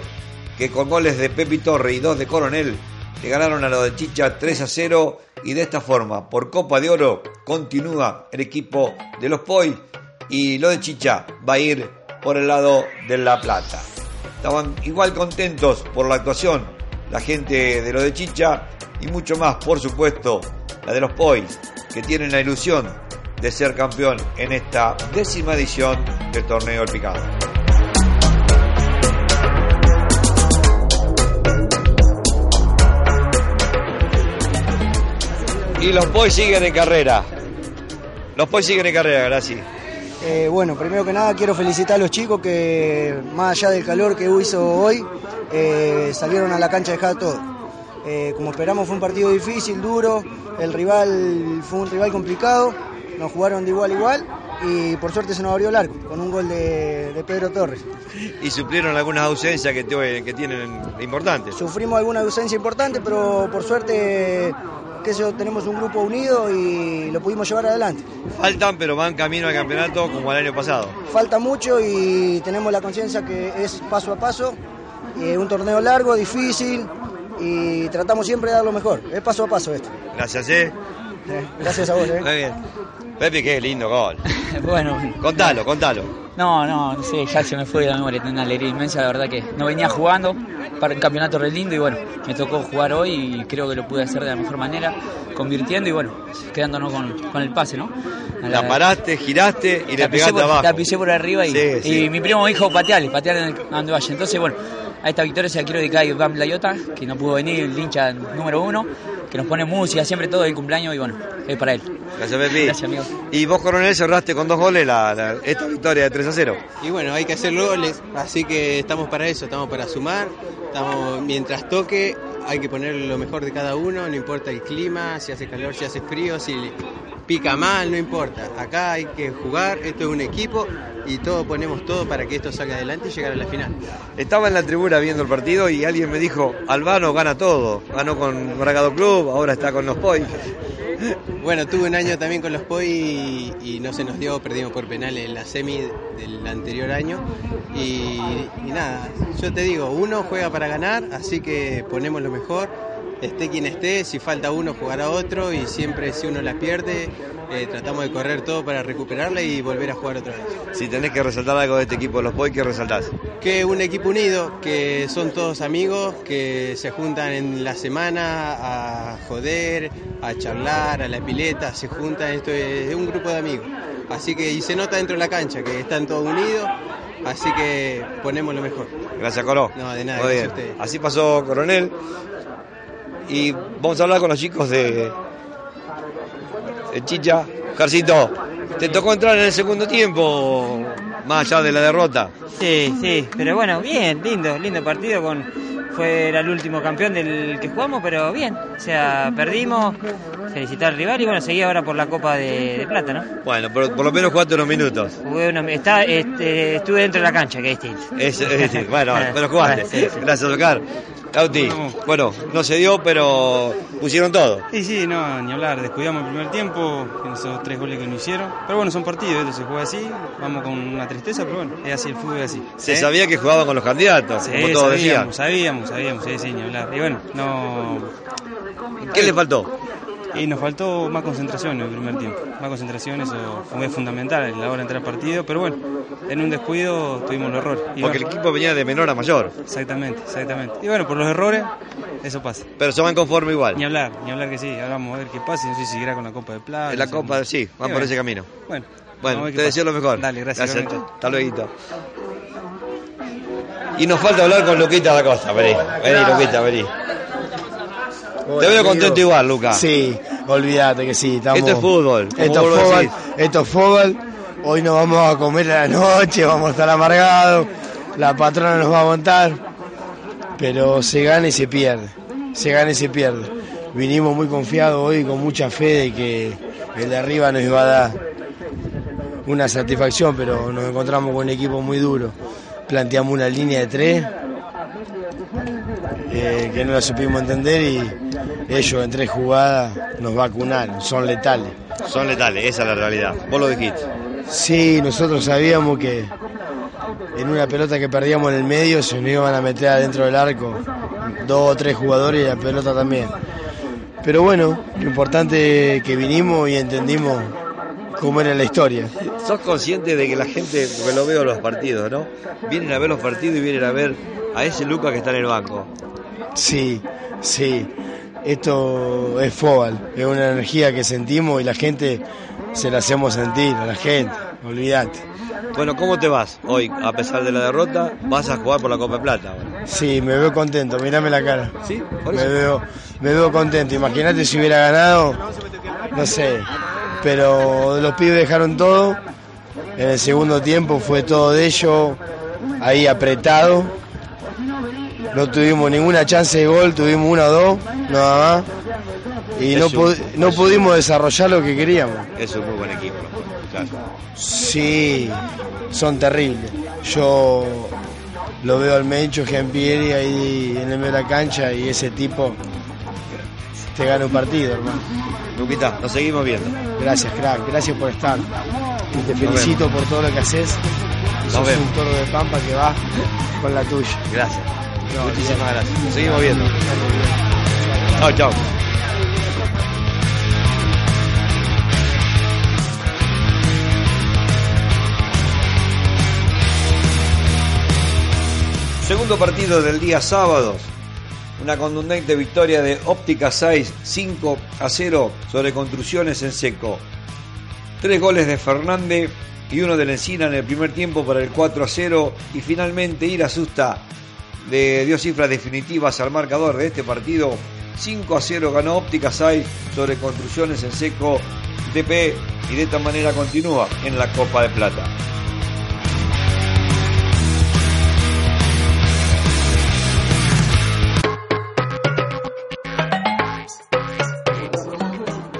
que con goles de Pepi Torre y dos de Coronel le ganaron a los de Chicha 3 a 0 y de esta forma, por Copa de Oro, continúa el equipo de los Pois y lo de Chicha va a ir por el lado de La Plata. Estaban igual contentos por la actuación la gente de lo de Chicha y mucho más, por supuesto, la de los Pois, que tienen la ilusión de ser campeón en esta décima edición del torneo El Picado. Y los Pois siguen en carrera. Los Pois siguen en carrera, gracias. Eh, bueno, primero que nada quiero felicitar a los chicos que, más allá del calor que hizo hoy, eh, salieron a la cancha a dejar todo. Eh, como esperamos fue un partido difícil, duro, el rival fue un rival complicado, nos jugaron de igual a igual y por suerte se nos abrió el arco con un gol de, de Pedro Torres. Y suplieron algunas ausencias que, que tienen importantes. Sufrimos alguna ausencia importante, pero por suerte que yo, tenemos un grupo unido y lo pudimos llevar adelante. Faltan, pero van camino al campeonato como el año pasado. Falta mucho y tenemos la conciencia que es paso a paso eh, un torneo largo, difícil y tratamos siempre de dar lo mejor. Es paso a paso esto. Gracias, eh. Eh, gracias a vos, eh. Muy bien. Pepe, qué lindo gol. [LAUGHS] bueno. Contalo, contalo. No, no, sé, ya se me fue de la memoria, tengo una alegría inmensa, la verdad que no venía jugando para un campeonato re lindo y bueno, me tocó jugar hoy y creo que lo pude hacer de la mejor manera, convirtiendo y bueno, quedándonos con, con el pase, ¿no? La paraste, giraste y la le pegaste por, abajo. La pisé por arriba y, Sí, sí. y mi primo me dijo pateale, pateale en el- a donde vaya. Entonces, bueno, a esta victoria se la quiero dedicar a Iván Layota, que no pudo venir, el hincha número uno, que nos pone música siempre todo el cumpleaños y bueno, es para él. Gracias, Pepe. Gracias, amigo. Y vos, Coronel, cerraste con dos goles la, la- esta victoria de 3 a 0. Y bueno, hay que hacer goles, así que estamos para eso, estamos para sumar, estamos mientras toque hay que poner lo mejor de cada uno, no importa el clima, si hace calor, si hace frío, si pica mal, no importa. Acá hay que jugar, esto es un equipo y todo ponemos todo para que esto salga adelante y llegar a la final. Estaba en la tribuna viendo el partido y alguien me dijo, Albano gana todo. Ganó con Bragado Club, ahora está con los Poi. [LAUGHS] Bueno, tuve un año también con los POI y, y no se nos dio, perdimos por penal en la semi del anterior año. Y, y nada, yo te digo, uno juega para ganar, así que ponemos lo mejor, esté quien esté, si falta uno jugará otro y siempre si uno la pierde, eh, tratamos de correr todo para recuperarla y volver a jugar otra vez. Si tenés que resaltar algo de este equipo de los Poi, ¿qué resaltás? Que un equipo unido, que son todos amigos, que se juntan en la semana a joder, a charlar, a la pileta, se juntan, esto es un grupo de amigos. Así que, y se nota dentro de la cancha que están todos unidos, así que ponemos lo mejor. Gracias, Coro. No, de nada, Muy bien. Así pasó Coronel. Y vamos a hablar con los chicos de, de Chicha. Carcito, te tocó entrar en el segundo tiempo, más allá de la derrota. Sí, sí, pero bueno, bien, lindo, lindo partido con fue el último campeón del que jugamos, pero bien, o sea, perdimos, felicitar al rival y bueno, seguí ahora por la Copa de, de Plata, ¿no? Bueno, pero por lo menos jugaste unos minutos. Jugué unos- está, este, estuve dentro de la cancha, que es distinto. Es, [LAUGHS] bueno, pero jugaste. Sí, sí. Gracias, Oscar. Bueno, no se dio, pero pusieron todo. Sí, sí, no, ni hablar, descuidamos el primer tiempo, esos tres goles que nos hicieron. Pero bueno, son partidos, esto se juega así, vamos con una tristeza, pero bueno, es así, el fútbol es así. Se ¿Eh? sabía que jugaban con los candidatos, Sí, como todos decían. sabíamos, sabíamos, sabíamos, sí, sí, ni hablar. Y bueno, no... ¿Qué le faltó? Y nos faltó más concentración en el primer tiempo. Más concentración, eso fue fundamental a la hora de entrar al partido. Pero bueno, en un descuido tuvimos el error. Y Porque el equipo venía de menor a mayor. Exactamente, exactamente. Y bueno, por los errores, eso pasa. Pero se van conforme igual. Ni hablar, ni hablar que sí. Ahora vamos a ver qué pasa. No sé si seguirá con la Copa de Plata. En la no. Copa, sí, van por bueno, ese camino. Bueno, Bueno, te deseo lo mejor. Dale, gracias. igualmente. Hasta luego. Y nos falta hablar con Luquita da Costa. Vení, vení, Luquita, vení. Te veo contento igual, Luca. Sí, olvídate que sí. Estamos... Esto es fútbol, Esto es fútbol. Esto es fútbol. Hoy nos vamos a comer a la noche, vamos a estar amargados. La patrona nos va a aguantar. Pero se gana y se pierde. Se gana y se pierde. Vinimos muy confiados hoy con mucha fe de que el de arriba nos iba a dar una satisfacción, pero nos encontramos con un equipo muy duro. Planteamos una línea de tres eh, que no la supimos entender y ellos en tres jugadas nos vacunaron, son letales. Son letales, esa es la realidad. Vos lo dijiste. Sí, nosotros sabíamos que en una pelota que perdíamos en el medio se nos iban a meter adentro del arco dos o tres jugadores y la pelota también. Pero bueno, lo importante es que vinimos y entendimos cómo era la historia. Sos consciente de que la gente, porque lo veo en los partidos, ¿no? Vienen a ver los partidos y vienen a ver a ese Luca que está en el banco. Sí, sí. Esto es fútbol, es una energía que sentimos y la gente se la hacemos sentir a la gente, olvídate. Bueno, ¿cómo te vas hoy? A pesar de la derrota, vas a jugar por la Copa de Plata. ahora. Sí, me veo contento, mirame la cara. Sí, me veo, me veo contento. Imagínate si hubiera ganado, no sé. Pero los pibes dejaron todo. En el segundo tiempo fue todo de ellos, ahí apretado. No tuvimos ninguna chance de gol, tuvimos una o dos, nada más. Y no, un- no pudimos desarrollar lo que queríamos. Es un muy buen equipo. claro. Sí, son terribles. Yo lo veo al Mencho Giampieri ahí en el medio de la cancha y ese tipo te gana un partido, hermano. Luquita, nos seguimos viendo. Gracias, crack, gracias por estar. Y te felicito por todo lo que haces. Sos vemos. un toro de pampa que va con la tuya. Gracias. Muchísimas gracias. Nos seguimos viendo. Chao, chao. Segundo partido del día sábado. Una contundente victoria de Óptica 6, 5 a 0 sobre Construcciones en seco. Tres goles de Fernández y uno de Lencina en el primer tiempo para el 4 a 0. Y finalmente Ira Susta le dio cifras definitivas al marcador de este partido. 5 a 0 ganó Óptica 6 sobre Construcciones en seco TP y de esta manera continúa en la Copa de Plata.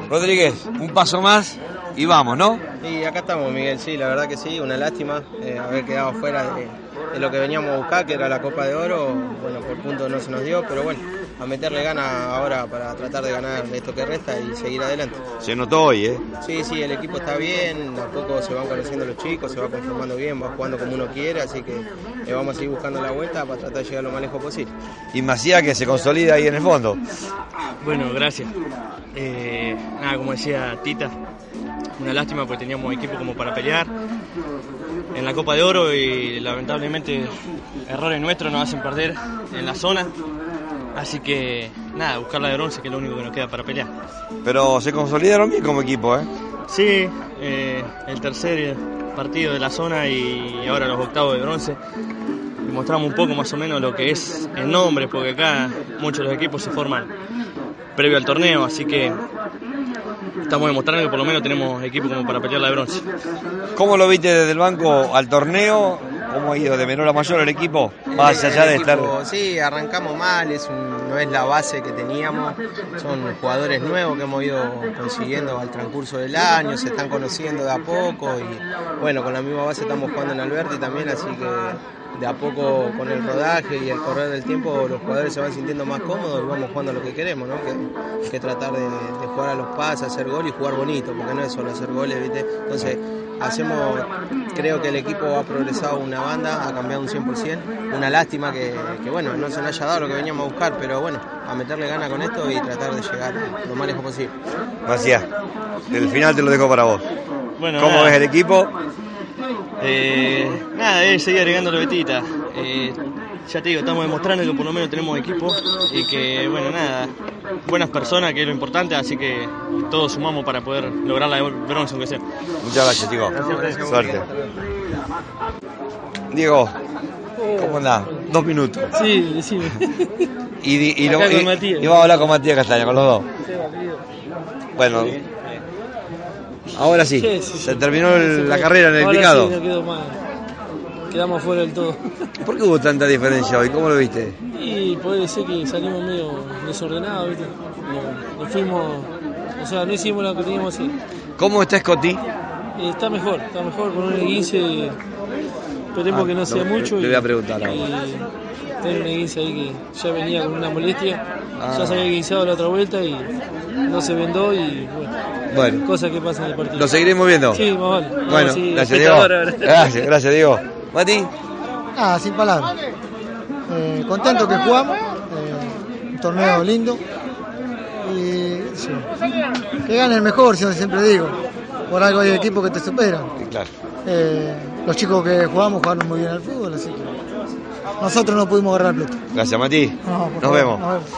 Rodríguez, un paso más y vamos, ¿no? Y acá estamos, Miguel, sí, la verdad que sí, una lástima eh, haber quedado fuera de, de lo que veníamos a buscar, que era la Copa de Oro. Bueno, por punto no se nos dio, pero bueno, a meterle ganas ahora para tratar de ganar esto que resta y seguir adelante. Se notó hoy, ¿eh? Sí, sí, el equipo está bien, a poco se van conociendo los chicos, se va conformando bien, va jugando como uno quiere, así que eh, vamos a seguir buscando la vuelta para tratar de llegar lo más lejos posible. Y Macías que se consolida ahí en el fondo. Bueno, gracias. Eh, nada, como decía Tita, una lástima porque teníamos equipo como para pelear en la Copa de Oro y lamentablemente errores nuestros nos hacen perder en la zona. Así que nada, buscar la de bronce que es lo único que nos queda para pelear. Pero se consolidaron bien como equipo, ¿eh? Sí, eh, el tercer partido de la zona y ahora los octavos de bronce. Y mostramos un poco más o menos lo que es el nombre, porque acá muchos de los equipos se forman previo al torneo, así que estamos demostrando que por lo menos tenemos equipo como para pelear la de bronce. ¿Cómo lo viste desde el banco al torneo? ¿Cómo ha ido de menor a mayor el equipo? Más El- allá el de estar... Sí, arrancamos mal, es un- no es la base que teníamos, son jugadores nuevos que hemos ido consiguiendo al transcurso del año, se están conociendo de a poco y bueno, con la misma base estamos jugando en Alberti también, así que de a poco con el rodaje y el correr del tiempo los jugadores se van sintiendo más cómodos y vamos jugando lo que queremos, ¿no? Que, que tratar de, de jugar a los pases, hacer gol y jugar bonito, porque no es solo hacer goles, ¿viste? Entonces hacemos, creo que el equipo ha progresado una banda, ha cambiado un 100%, una lástima que, que, bueno, no se nos haya dado lo que veníamos a buscar, pero bueno, a meterle gana con esto y tratar de llegar lo más lejos posible. Macías, el final te lo dejo para vos. Bueno, ¿Cómo nada. ves el equipo? Eh, nada, es seguir agregándole Betita. Eh, ya te digo, estamos demostrando que por lo menos tenemos equipo y que, bueno, nada, buenas personas, que es lo importante, así que todos sumamos para poder lograr la bronce, aunque sea. Muchas gracias, chicos. Suerte. Diego, ¿cómo andás? Dos minutos. Sí, decime. Y, y, y- y vamos a hablar con Matías Castaña, con los dos. Bueno, ahora sí, Sí, sí, se terminó Se la carrera en el Ahora picado. Sí, no quedó mal. Quedamos fuera del todo. ¿Por qué hubo tanta diferencia hoy? ¿Cómo lo viste? Y puede ser que salimos medio desordenados, ¿viste? No, nos fuimos. O sea, no hicimos lo que teníamos que hacer. ¿Cómo está Scotty? Eh, está mejor, está mejor con un 15. Esperemos Ah, que no sea mucho. le voy a preguntar ahora. 15 ahí que ya venía con una molestia. Ah. Ya se había guisado la otra vuelta y no se vendó y bueno. Bueno. Cosas que pasan en el partido. ¿Lo seguiremos viendo? Sí, más vale. Bueno, sí, gracias Diego. [LAUGHS] Gracias, gracias Diego. Mati, Ah, sin palabras. Eh, contento que jugamos, eh, un torneo lindo. Y sí, que gane el mejor, yo siempre digo. Por algo hay equipos que te superan. claro. Eh, los chicos que jugamos jugaron muy bien al fútbol, así que nosotros no pudimos agarrar el plato. Gracias Mati. No, Nos favor, vemos. nos vemos.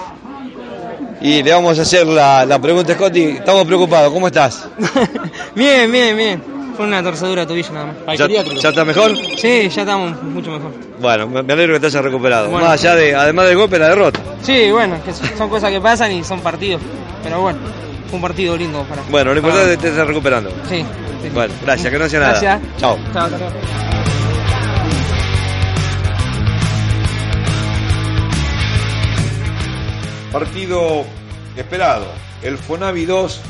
Y le vamos a hacer la, la pregunta a Scotty. Estamos preocupados, ¿cómo estás? [LAUGHS] Bien, bien, bien. Fue una torcedura de tobillo nada más. ¿Ya, ya está mejor? Sí, ya estamos mucho mejor. Bueno, me alegro que te hayas recuperado. Bueno. Más allá de, además del golpe, la derrota. Sí, bueno, que son cosas que pasan y son partidos. Pero bueno, fue un partido lindo para. Bueno, lo para- importante es que te estés recuperando. Sí. sí. Bueno, gracias, que no sea nada. Gracias. Chao. Chao, chao. Partido esperado. El Fonavi 2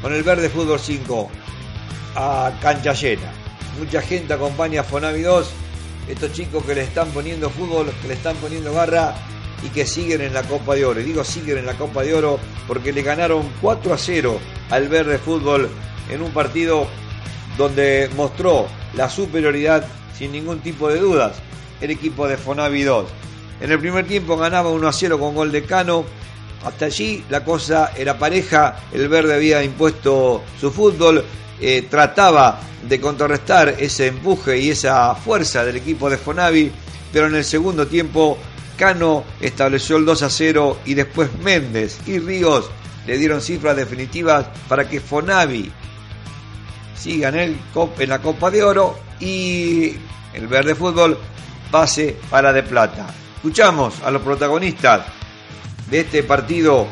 con el Verde Fútbol 5 a cancha llena. Mucha gente acompaña a Fonavi 2. Estos chicos que le están poniendo fútbol, que le están poniendo garra y que siguen en la Copa de Oro. Y digo siguen en la Copa de Oro porque le ganaron 4 a 0 al Verde Fútbol en un partido donde mostró la superioridad sin ningún tipo de dudas el equipo de Fonavi 2. En el primer tiempo ganaba 1 a 0 con gol de Cano. Hasta allí la cosa era pareja. El verde había impuesto su fútbol. eh, trataba de contrarrestar ese empuje y esa fuerza del equipo de Fonavi. Pero en el segundo tiempo Cano estableció el 2 a 0 y después Méndez y Ríos le dieron cifras definitivas para que Fonavi siga en, el, en la Copa de Oro y el verde fútbol pase para de plata. Escuchamos a los protagonistas de este partido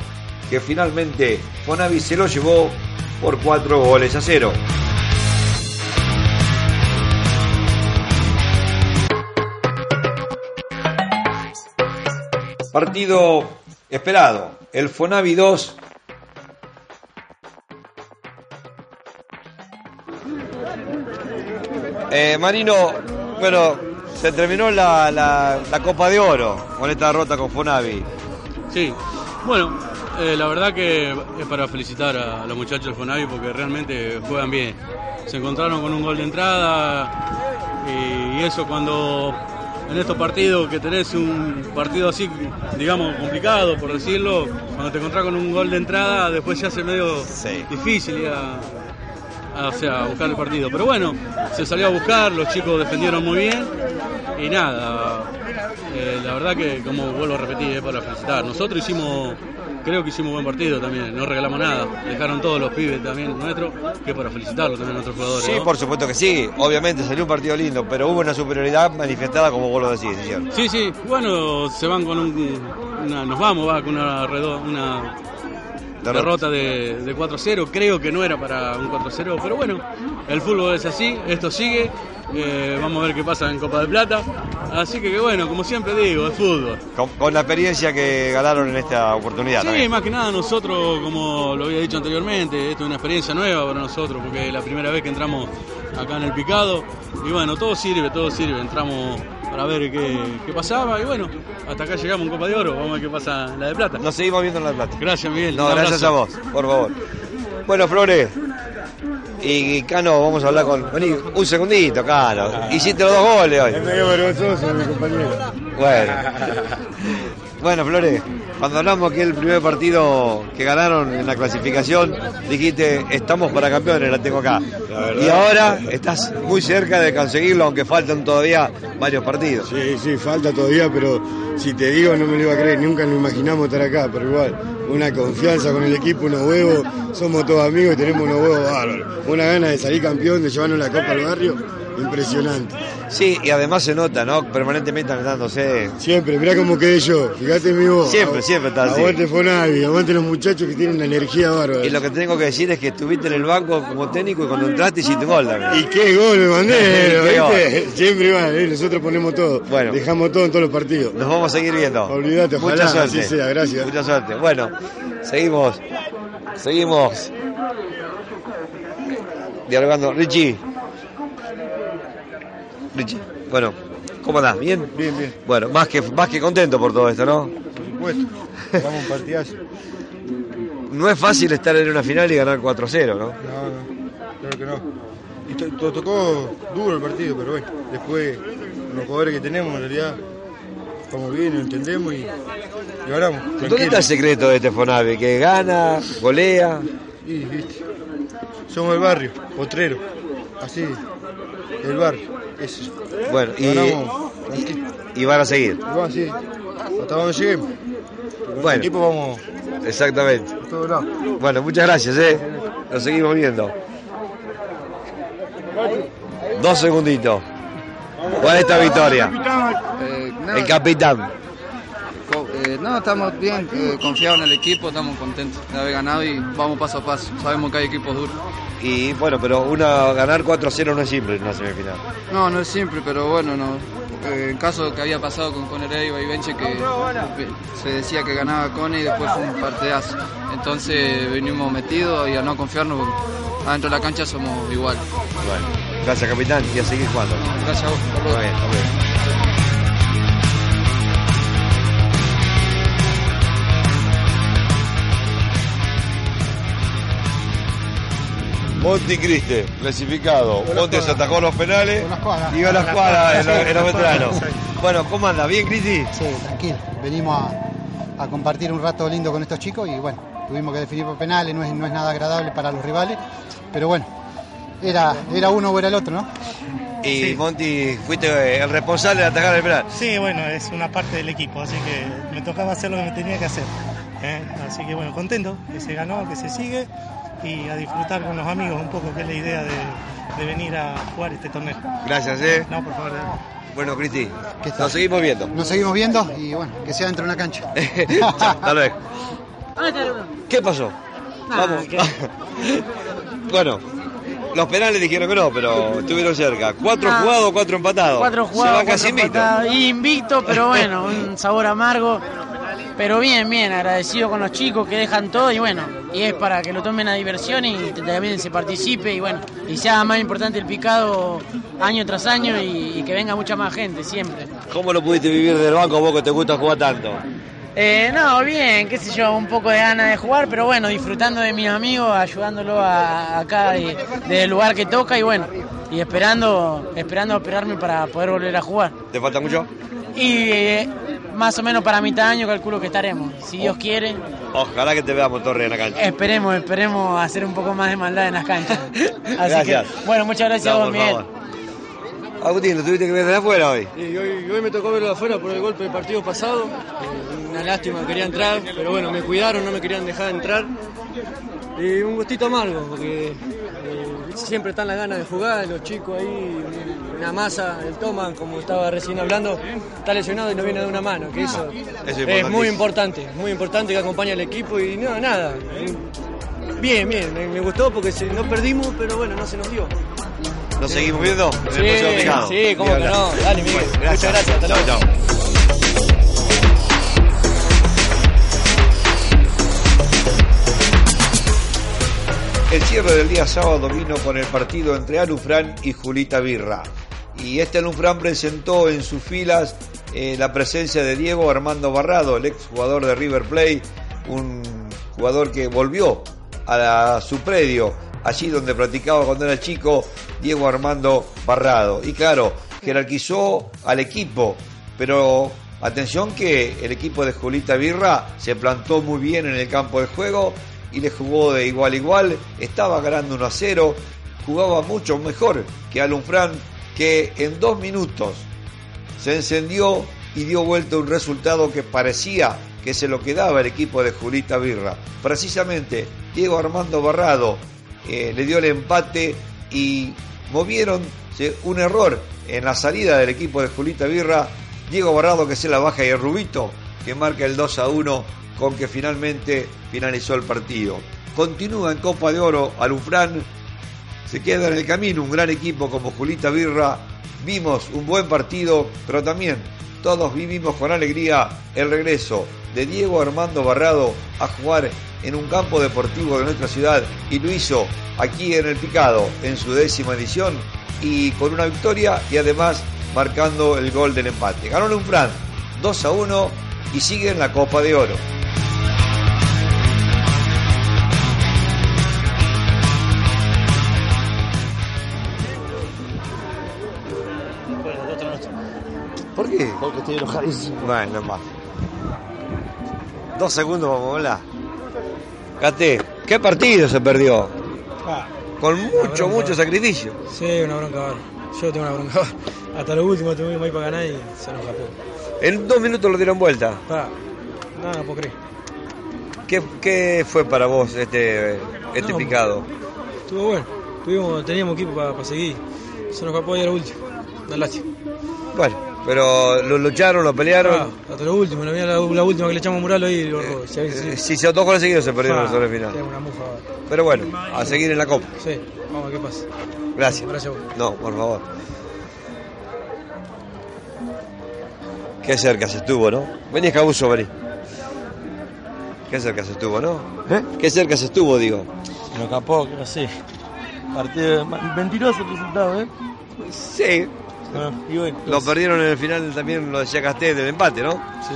que finalmente Fonavi se lo llevó por cuatro goles a cero. Partido esperado. El Fonavi 2. Eh, Marino, bueno, se terminó la, la- la Copa de Oro con esta derrota con Fonavi. Sí, bueno, eh, la verdad que es para felicitar a los muchachos de Fonavi porque realmente juegan bien. Se encontraron con un gol de entrada y eso cuando en estos partidos que tenés un partido así, digamos, complicado por decirlo, cuando te encontrás con un gol de entrada después se hace medio difícil ir a, a- o sea, a buscar el partido. Pero bueno, se salió a buscar, los chicos defendieron muy bien y nada, eh, la verdad que como vuelvo a repetir, es para felicitar. Nosotros hicimos, creo que hicimos buen partido también, no regalamos nada, dejaron todos los pibes también nuestros, que para felicitarlos también a nuestros jugadores. Sí, ¿no? por supuesto que sí. Obviamente salió un partido lindo, pero hubo una superioridad manifestada, como vos lo decís, ¿es cierto? Sí, sí, bueno, se van con un, una- nos vamos, va con una, una derrota de, de 4-0, creo que no era para un 4-0, pero bueno, el fútbol es así, esto sigue, eh, vamos a ver qué pasa en Copa de Plata, así que, que bueno, como siempre digo, es fútbol. Con, con la experiencia que ganaron en esta oportunidad. Sí, también. más que nada nosotros, como lo había dicho anteriormente, esto es una experiencia nueva para nosotros, porque es la primera vez que entramos acá en el picado, y bueno, todo sirve, todo sirve, entramos para ver qué, qué pasaba, y bueno, hasta acá llegamos en Copa de Oro, vamos a ver qué pasa en la de Plata. Nos seguimos viendo en la de Plata. Gracias, Miguel. No, gracias a vos, por favor. Bueno, Flores. Y Cano, vamos a hablar con. Vení, un segundito, Cano. Hiciste los dos goles hoy. Es medio vergonzoso, mi compañero. Bueno. Bueno, Flores, cuando hablamos que el primer partido que ganaron en la clasificación, dijiste, estamos para campeones, la tengo acá. Y ahora estás muy cerca de conseguirlo, aunque faltan todavía varios partidos. Sí, sí, falta todavía, pero si te digo no me lo iba a creer, nunca nos imaginamos estar acá, pero igual, una confianza con el equipo, unos huevos, somos todos amigos y tenemos unos huevos bárbaros. Una gana de salir campeón, de llevarnos la copa al barrio, impresionante. Sí, y además se nota, ¿no? Permanentemente anotándose. Siempre, mirá cómo quedé yo, fíjate mi voz. Siempre, siempre está así. Aguante Fonavi, aguante los muchachos que tienen una energía bárbara. Y lo que tengo que decir es que estuviste en el banco como técnico y cuando entraste hiciste gol también. Y qué gol me mandé. [LAUGHS] Siempre igual, ¿eh? nosotros ponemos todo. Bueno. Dejamos todo en todos los partidos. Nos vamos a seguir viendo. Olvídate, ojalá Mucha suerte. así sea, gracias. Mucha suerte. Bueno, seguimos. Seguimos. Dialogando. Richie. Richie. Bueno, ¿cómo andás? ¿Bien? Bien, bien. Bueno, más que, más que contento por todo esto, ¿no? Por supuesto. Vamos un partidazo. No es fácil estar en una final y ganar 4-0, ¿no? No, no, claro que no. Y to- to- tocó duro el partido, pero bueno, después los jugadores que tenemos en realidad vamos bien, lo entendemos y, y ganamos. ¿Dónde está el secreto de este Fonavi? Que gana, golea. Y, viste, somos el barrio, potrero, así, el barrio, eso. Bueno, y, y van a seguir. Vamos así, hasta donde lleguemos. Con el Bueno. equipo vamos Exactamente. Bueno, muchas gracias, ¿eh? Nos seguimos viendo. Dos segunditos. ¿Cuál es esta victoria? Eh, El capitán. Eh, no, estamos bien, eh, confiados en el equipo, estamos contentos de haber ganado y vamos paso a paso. Sabemos que hay equipos duros. Y bueno, pero una ganar 4-0 no es simple en una semifinal. No, no es simple, pero bueno, no. Eh, en caso que había pasado con Conerea y Benche que se decía que ganaba Cone y después fue un partidazo. Entonces venimos metidos y a no confiarnos porque adentro de la cancha somos igual. Bueno, gracias capitán y a seguir jugando. Gracias a vos. Monti Criste, clasificado. Monti se atajó los penales y a la escuadra en los- Sí, veteranos. sí. Bueno, ¿cómo anda? ¿Bien, Cristi? Sí, tranquilo. Venimos a, a compartir un rato lindo con estos chicos y bueno, tuvimos que definir por penales, no es, no es nada agradable para los rivales, pero bueno, era, era uno o era el otro, ¿no? Y Monti, fuiste el responsable de atajar el penal. Sí, bueno, es una parte del equipo, así que me tocaba hacer lo que me tenía que hacer. ¿eh? Así que bueno, contento, que se ganó, que se sigue y a disfrutar con los amigos un poco, que es la idea de, de venir a jugar este torneo. Gracias, eh. No, por favor. Bueno, Cristi, nos seguimos viendo. Nos seguimos viendo y bueno, que sea dentro de una cancha. [LAUGHS] Hasta luego. ¿Qué pasó? Vamos. [LAUGHS] bueno, los penales dijeron que no, pero estuvieron cerca. Cuatro Ah. jugados, cuatro empatados. Cuatro Se jugados, va cuatro casi invicto. Invicto, pero bueno, [LAUGHS] un sabor amargo. Pero bien, bien, agradecido con los chicos que dejan todo y bueno, y es para que lo tomen a diversión y también se participe y bueno, y sea más importante el picado año tras año y, y que venga mucha más gente siempre. ¿Cómo lo pudiste vivir del banco vos que te gusta jugar tanto? Eh, no, bien, qué sé yo, un poco de ganas de jugar, pero bueno, disfrutando de mis amigos, ayudándolo a, acá de- desde el lugar que toca y bueno, y esperando, esperando operarme para poder volver a jugar. ¿Te falta mucho? Y eh, más o menos para mitad de año calculo que estaremos, si Dios quiere. Ojalá que te veamos, Torre, en la cancha. Esperemos, esperemos hacer un poco más de maldad en las canchas. [LAUGHS] Así Gracias. que, bueno, muchas gracias No, a vos, Miguel. favor. Agustín, lo tuviste que ver desde afuera hoy. Y hoy, hoy me tocó verlo de afuera por el golpe del partido pasado. Eh, Una lástima, quería entrar, pero bueno, me cuidaron, no me querían dejar entrar. Y un gustito amargo, porque eh, siempre están las ganas de jugar, los chicos ahí, una masa, el Toman, como estaba recién hablando, está lesionado y no viene de una mano, que eso, es muy importante, muy importante que acompañe al equipo y no, nada. Bien, bien, me, me gustó porque se- no perdimos, pero bueno, no se nos dio. ¿Nos seguimos viendo? Sí, sí, cómo que no. Dale, Miguel. Bueno, Muchas gracias, hasta luego. Chao, chao. El cierre del día sábado vino con el partido entre Alufrán y Julita Birra. Y este Alufrán presentó en sus filas eh, la presencia de Diego Armando Barrado, el ex jugador de River Plate, un jugador que volvió a su predio, allí donde practicaba cuando era chico, Diego Armando Barrado. Y claro, jerarquizó al equipo, pero atención que el equipo de Julita Birra se plantó muy bien en el campo de juego y le jugó de igual a igual, estaba ganando 1 a 0, jugaba mucho mejor que Alunfran, que en dos minutos se encendió y dio vuelta un resultado que parecía que se lo quedaba el equipo de Julita Birra. Precisamente Diego Armando Barrado eh, le dio el empate y movieron un error en la salida del equipo de Julita Birra. Diego Barrado que se la baja y el Rubito que marca el 2 a 1 con que finalmente finalizó el partido. Continúa en Copa de Oro Alufrán se queda en el camino un gran equipo como Julita Birra. Vimos un buen partido, pero también todos vivimos con alegría el regreso de Diego Armando Barrado a jugar en un campo deportivo de nuestra ciudad y lo hizo aquí en el Picado en su décima edición y con una victoria y además marcando el gol del empate. Ganó un Fran 2 a 1 y sigue en la Copa de Oro. ¿Por qué? Porque estoy enojadísimo. Bueno, más. Dos segundos vamos a hablar. Cate, ¿qué partido se perdió? Ah, Con mucho, mucho sacrificio. sí, una bronca. bárbara. Yo tengo una bronca. Hasta lo último tuvimos ahí para ganar y se nos escapó. En dos minutos lo dieron vuelta. Pa, no, no puedo creer. ¿Qué, qué fue para vos este, este No, picado? Estuvo bueno. Tuvimos, teníamos equipo para seguir. Se nos escapó ahí a lo último. Una lástima. Bueno, pero lo lucharon, lo pelearon. Ah, hasta lo último. La, la, la última que le echamos mural ahí. Lo, lo- si Eh, Si se dos goles seguidos se perdieron sobre el final. una mufa. Pero bueno, a seguir en la copa. Sí, vamos a ver qué pasa. Gracias. Gracias a vos. No, por favor. Qué cerca se estuvo, ¿no? Vení, Escabuso, vení. Qué cerca se estuvo, ¿no? ¿Eh? Qué cerca se estuvo, digo. Se nos escapó, que no sé. Partido mentiroso el resultado, ¿eh? Sí. Ah, y bueno, Lo perdieron en el final también, lo decía Casté, del empate, ¿no? Sí,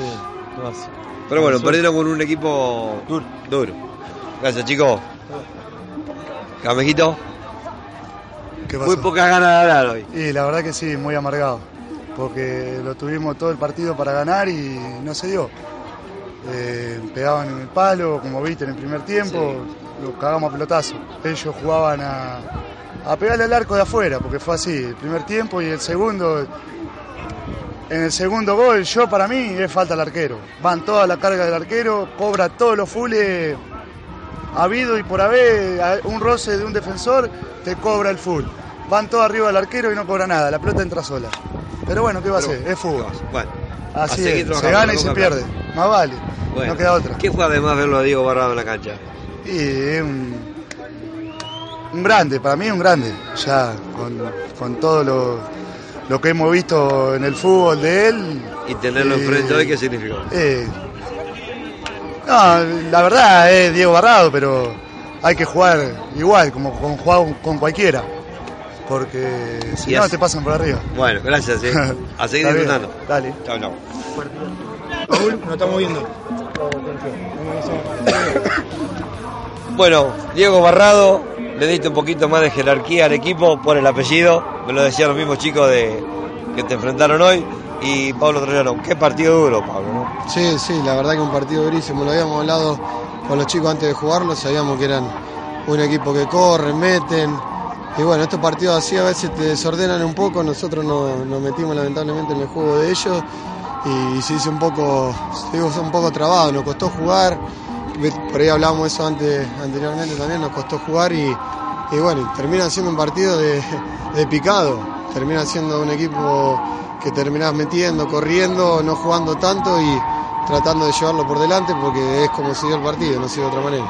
no hace. Pero bueno, perdieron con un equipo Duro. duro. Gracias, chicos. Camejito. Muy pocas ganas de ganar hoy. Y la verdad que sí, muy amargado, porque lo tuvimos todo el partido para ganar y no se dio. Eh, pegaban en el palo, como viste en el primer tiempo, los cagamos a pelotazo. Ellos jugaban a, a pegarle al arco de afuera, porque fue así, el primer tiempo y el segundo. En el segundo gol, yo para mí es falta al arquero. Van toda la carga del arquero, cobra todos los fules habido y por haber un roce de un defensor, te cobra el full. Van todos arriba del arquero y no cobra nada, la pelota entra sola. Pero bueno, ¿qué va a hacer? Es fútbol. Bueno, Así es, se gana y se pierde. Más vale, Bueno, no queda otra. ¿Qué fue además verlo a Diego Barrado en la cancha? Y es un, un grande, para mí es un grande, ya con, con todo lo, lo que hemos visto en el fútbol de él. Y tenerlo eh, enfrente hoy, ¿qué significó? eh, no, la verdad es Diego Barrado, pero hay que jugar igual, como con, jugar con cualquiera, porque si Y no así- te pasan por arriba. Bueno, gracias, ¿eh? [LAUGHS] A seguir disfrutando. Dale. Chao, chao. Paul, nos estamos viendo. Bueno, Diego Barrado, le diste un poquito más de jerarquía al equipo por el apellido, me lo decían los mismos chicos de, que te enfrentaron hoy, y Pablo Troyano, qué partido duro, Pablo, ¿no? Sí, sí, la verdad que un partido durísimo. Lo habíamos hablado con los chicos antes de jugarlo, sabíamos que eran un equipo que corren, meten. Y bueno, estos partidos así a veces te desordenan un poco. Nosotros nos, nos metimos lamentablemente en el juego de ellos y se hizo un poco, se hizo un poco trabado. Nos costó jugar. Por ahí hablábamos eso antes, anteriormente también, nos costó jugar y, y bueno, termina siendo un partido de, de picado. Termina siendo un equipo que terminás metiendo, corriendo, no jugando tanto y tratando de llevarlo por delante porque es como se dio el partido, no dio de otra manera.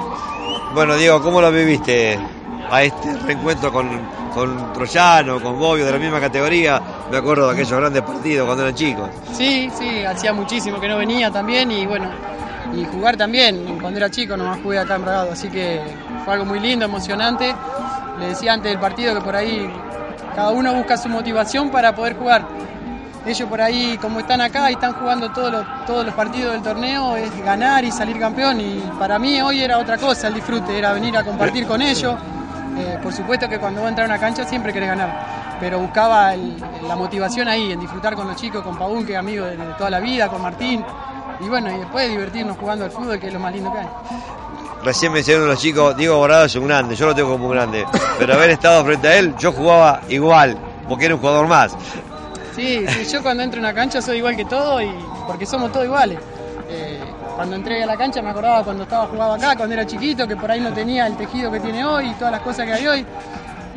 Bueno, Diego, ¿cómo lo viviste a este reencuentro con, con Troyano, con Bobbio de la misma categoría? Me acuerdo de aquellos grandes partidos cuando eran chicos. Sí, sí, hacía muchísimo que no venía también y bueno, y jugar también, cuando era chico nomás jugué acá en Bragado, así que fue algo muy lindo, emocionante. Le decía antes del partido que por ahí cada uno busca su motivación para poder jugar. Ellos por ahí, como están acá y están jugando todos los, todos los partidos del torneo, es ganar y salir campeón. Y para mí hoy era otra cosa, el disfrute, era venir a compartir con ellos. Eh, por supuesto que cuando vos entras a una cancha siempre querés ganar, pero buscaba la motivación ahí, en disfrutar con los chicos, con Pabún, que es amigo de toda la vida, con Martín. Y bueno, y después divertirnos jugando al fútbol, que es lo más lindo que hay. Recién mencionaron los chicos, Diego Borrado es un grande, yo lo tengo como un grande, pero haber estado frente a él, yo jugaba igual, porque era un jugador más. Sí, sí, yo cuando entro a una cancha soy igual que todo y porque somos todos iguales. Eh, cuando entré a la cancha me acordaba cuando estaba jugando acá, cuando era chiquito, que por ahí no tenía el tejido que tiene hoy y todas las cosas que hay hoy.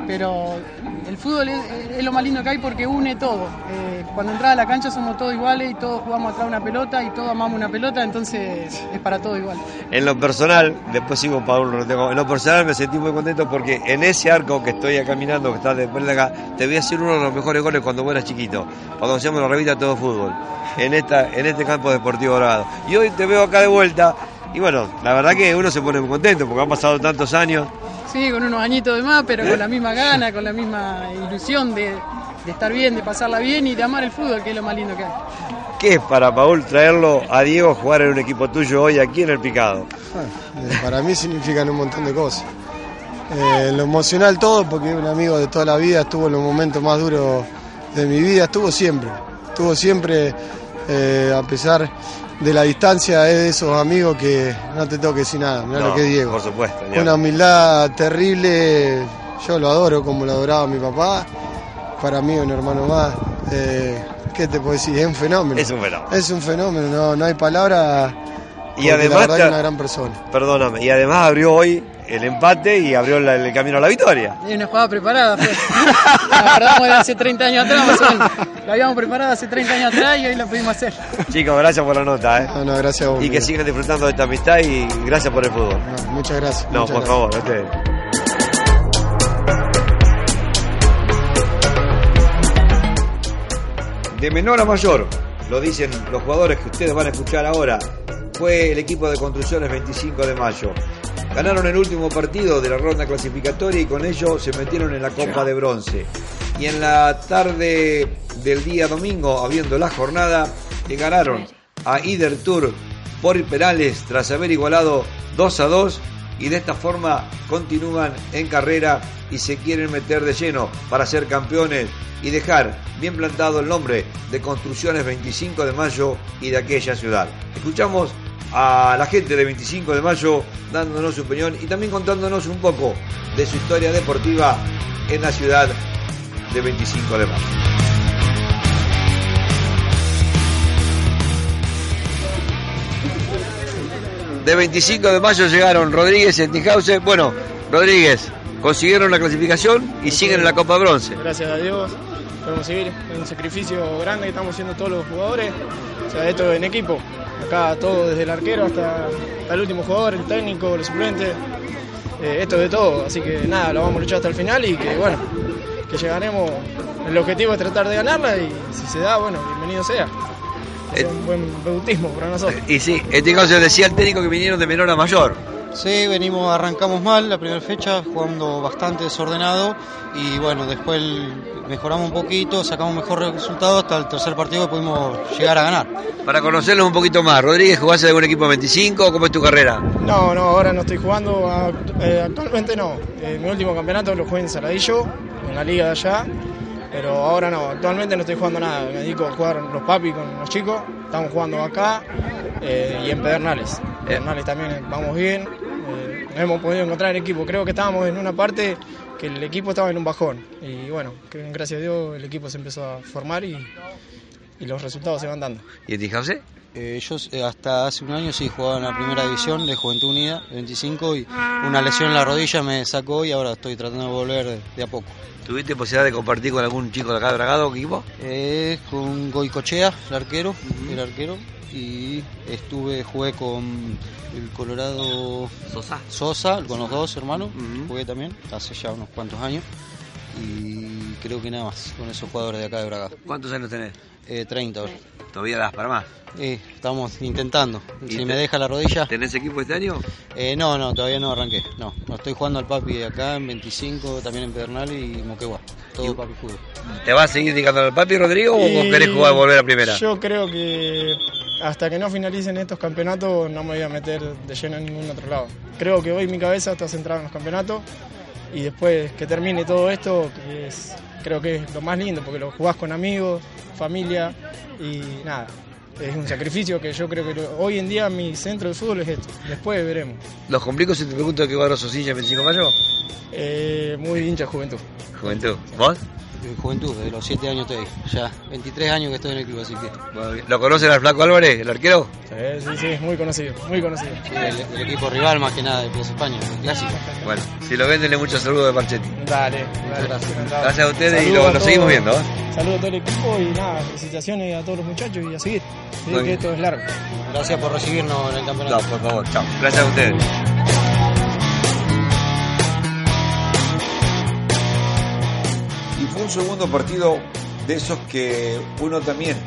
Pero el fútbol es, lo más lindo que hay porque une todo. Eh, cuando entras a la cancha somos todos iguales y todos jugamos atrás una pelota y todos amamos una pelota, entonces es para todo igual. En lo personal, después sigo Pablo, lo tengo. en lo personal me sentí muy contento porque en ese arco que estoy caminando, que está después de acá, te voy a hacer uno de los mejores goles cuando vos eras chiquito, cuando hacíamos la revista Todo Fútbol, en, esta, en este campo deportivo dorado. Y hoy te veo acá de vuelta, y bueno, la verdad que uno se pone muy contento porque han pasado tantos años. Sí, con unos añitos de más, pero con la misma gana, con la misma ilusión de, de estar bien, de pasarla bien y de amar el fútbol, que es lo más lindo que hay. ¿Qué es para Paul traerlo a Diego a jugar en un equipo tuyo hoy aquí en el Picado? Eh, Para mí significan un montón de cosas. Eh, lo emocional todo, porque es un amigo de toda la vida, estuvo en los momentos más duros de mi vida, estuvo siempre, estuvo siempre, eh, a pesar de la distancia, es de esos amigos que no te que decir nada, mirá No, lo que es Diego. Por supuesto. ni Una humildad terrible, yo lo adoro como lo adoraba mi papá, para mí un hermano más. Eh, ¿Qué te puedo decir? Es un fenómeno. Es un fenómeno. Es un fenómeno, no, no hay palabra. Y además la verdad te- que es una gran persona. Perdóname, y además abrió hoy el empate y abrió la- el camino a la victoria. Es una jugada preparada, fue. La guardamos de hace 30 años atrás, más o menos. La habíamos preparado hace 30 años atrás y hoy la pudimos hacer. Chicos, gracias por la nota, ¿eh? No, no, gracias a vos. Y que sigan disfrutando de esta amistad y gracias por el fútbol. No, muchas gracias. No, muchas por gracias. favor, a ustedes. De menor a mayor, lo dicen los jugadores que ustedes van a escuchar ahora, fue el equipo de construcciones 25 de mayo. Ganaron el último partido de la ronda clasificatoria y con ello se metieron en la Copa de Bronce. Y en la tarde del día domingo, habiendo la jornada, le ganaron a Ider Tour por penales tras haber igualado 2 a 2 y de esta forma continúan en carrera y se quieren meter de lleno para ser campeones y dejar bien plantado el nombre de Construcciones 25 de Mayo y de aquella ciudad. Escuchamos a la gente de 25 de Mayo dándonos su opinión y también contándonos un poco de su historia deportiva en la ciudad de 25 de Mayo. De 25 de mayo llegaron Rodríguez y Entinghausen. Bueno, Rodríguez, consiguieron la clasificación y siguen en la Copa Bronce. Gracias a Dios podemos seguir. Es un sacrificio grande que estamos haciendo todos los jugadores. O sea, esto en equipo. Acá todo, desde el arquero hasta, hasta el último jugador, el técnico, el suplente. Eh, esto de todo. Así que nada, lo vamos a luchar hasta el final y que bueno, que llegaremos. El objetivo es tratar de ganarla y si se da, bueno, bienvenido sea. Es un buen bautismo para nosotros. Y sí, Entinghausen decía el técnico que vinieron de menor a mayor. Sí, venimos, arrancamos mal la primera fecha, jugando bastante desordenado y bueno, después mejoramos un poquito, sacamos mejor resultado hasta el tercer partido que pudimos llegar a ganar. Para conocerlos un poquito más, Rodríguez, ¿jugás en algún equipo 25 cómo es tu carrera? No, no, ahora no estoy jugando, eh, actualmente no. Eh, mi último campeonato lo jugué en Saladillo, en la liga de allá, pero ahora no, actualmente no estoy jugando nada, me dedico a jugar los papis con los chicos, estamos jugando acá eh, y en Pedernales. Pedernales también vamos bien, eh, hemos podido encontrar el equipo, creo que estábamos en una parte que el equipo estaba en un bajón y bueno, que gracias a Dios el equipo se empezó a formar y, y los resultados se van dando. ¿Y Entinghausen? Eh, yo eh, hasta hace un año sí jugaba en la primera división de Juventud Unida, 25, y una lesión en la rodilla me sacó y ahora estoy tratando de volver de, de a poco. ¿Tuviste posibilidad de compartir con algún chico de acá de Bragado, qué equipo? Eh, con Goicochea, el arquero, el arquero, y estuve, jugué con el Colorado Sosa, Sosa con los dos hermanos, jugué también, hace ya unos cuantos años, y creo que nada más, con esos jugadores de acá de Bragado. ¿Cuántos años tenés? Eh, 30 ahora. ¿Todavía das para más? Eh, estamos intentando. ¿Y Si te- me deja la rodilla. ¿Tenés equipo este año? Eh, no, no, todavía no arranqué. No, no estoy jugando al papi acá en 25, también en Pedernal y Moquegua. Todo papi fútbol. ¿Te vas a seguir dedicando al papi, Rodrigo, o Y querés jugar volver a primera? Yo creo que hasta que no finalicen estos campeonatos no me voy a meter de lleno en ningún otro lado. Creo que hoy mi cabeza está centrada en los campeonatos y después que termine todo esto, que es, creo que es lo más lindo porque lo jugás con amigos, familia y nada. Es un sacrificio que yo creo que lo- hoy en día mi centro de fútbol es esto. Después veremos. ¿Los complico si te pregunto de qué cuadro sos hincha el 25 de mayo? Eh, muy hincha juventud. Juventud. ¿Vos? De juventud, desde los 7 años estoy ahí. Ya 23 años que estoy en el club, así que. ¿Lo conocen al Flaco Álvarez, el arquero? Sí, sí, sí, es muy conocido, muy conocido. Sí, del, del equipo rival más que nada de Plaza España, el clásico. Bueno, si lo ven, denle muchos saludos de Marchetti. Dale, dale. Gracias a ustedes y lo, a lo todos. seguimos viendo. ¿eh? Saludos a todo el equipo y nada, felicitaciones a todos los muchachos y a seguir. Sí, que esto es largo. Gracias por recibirnos en el campeonato. No, por favor, chao. Gracias a ustedes. Un segundo partido de esos que uno también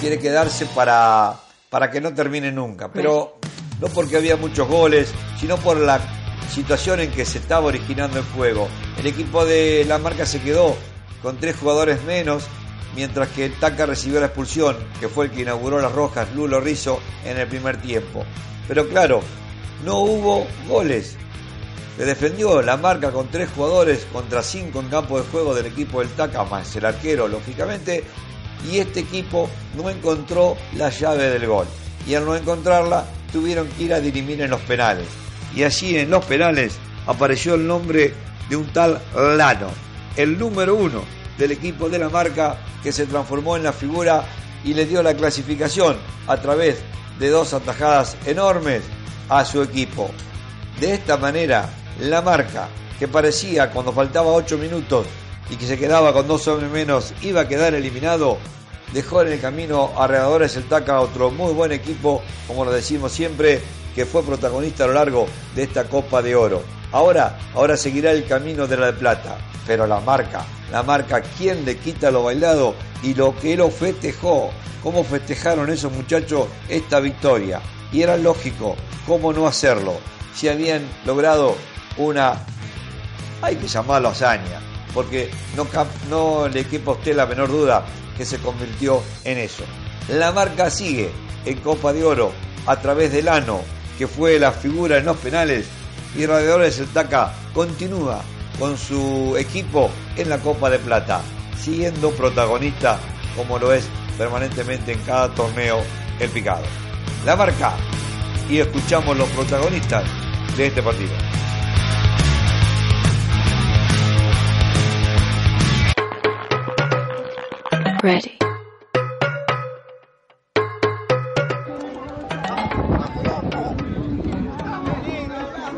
quiere quedarse para, para que no termine nunca. Pero no porque había muchos goles, sino por la situación en que se estaba originando el juego. El equipo de la marca se quedó con tres jugadores menos, mientras que el Taca recibió la expulsión, que fue el que inauguró las rojas, Lulo Rizzo, en el primer tiempo. Pero claro, no hubo goles. Se defendió la marca con tres jugadores contra cinco en campo de juego del equipo del Taca, más el arquero, lógicamente, y este equipo no encontró la llave del gol. Y al no encontrarla, tuvieron que ir a dirimir en los penales. Y allí en los penales apareció el nombre de un tal Lano, el número uno del equipo de la marca que se transformó en la figura y le dio la clasificación a través de dos atajadas enormes a su equipo. De esta manera, la marca, que parecía cuando faltaba 8 minutos y que se quedaba con dos hombres menos, iba a quedar eliminado, dejó en el camino a Regadores el Taca, otro muy buen equipo, como lo decimos siempre, que fue protagonista a lo largo de esta Copa de Oro. Ahora, ahora seguirá el camino de la de plata, pero la marca, la marca, ¿quién le quita lo bailado y lo que lo festejó? ¿Cómo festejaron esos muchachos esta victoria? Y era lógico, ¿cómo no hacerlo? Si habían logrado una, hay que llamarlo hazaña, porque no, le quepa a usted la menor duda que se convirtió en eso. La marca sigue en Copa de Oro a través del ANO, que fue la figura en los penales y Radiadores el Taca continúa con su equipo en la Copa de Plata, siendo protagonista como lo es permanentemente en cada torneo el picado. La marca y escuchamos los protagonistas de este partido. Ready.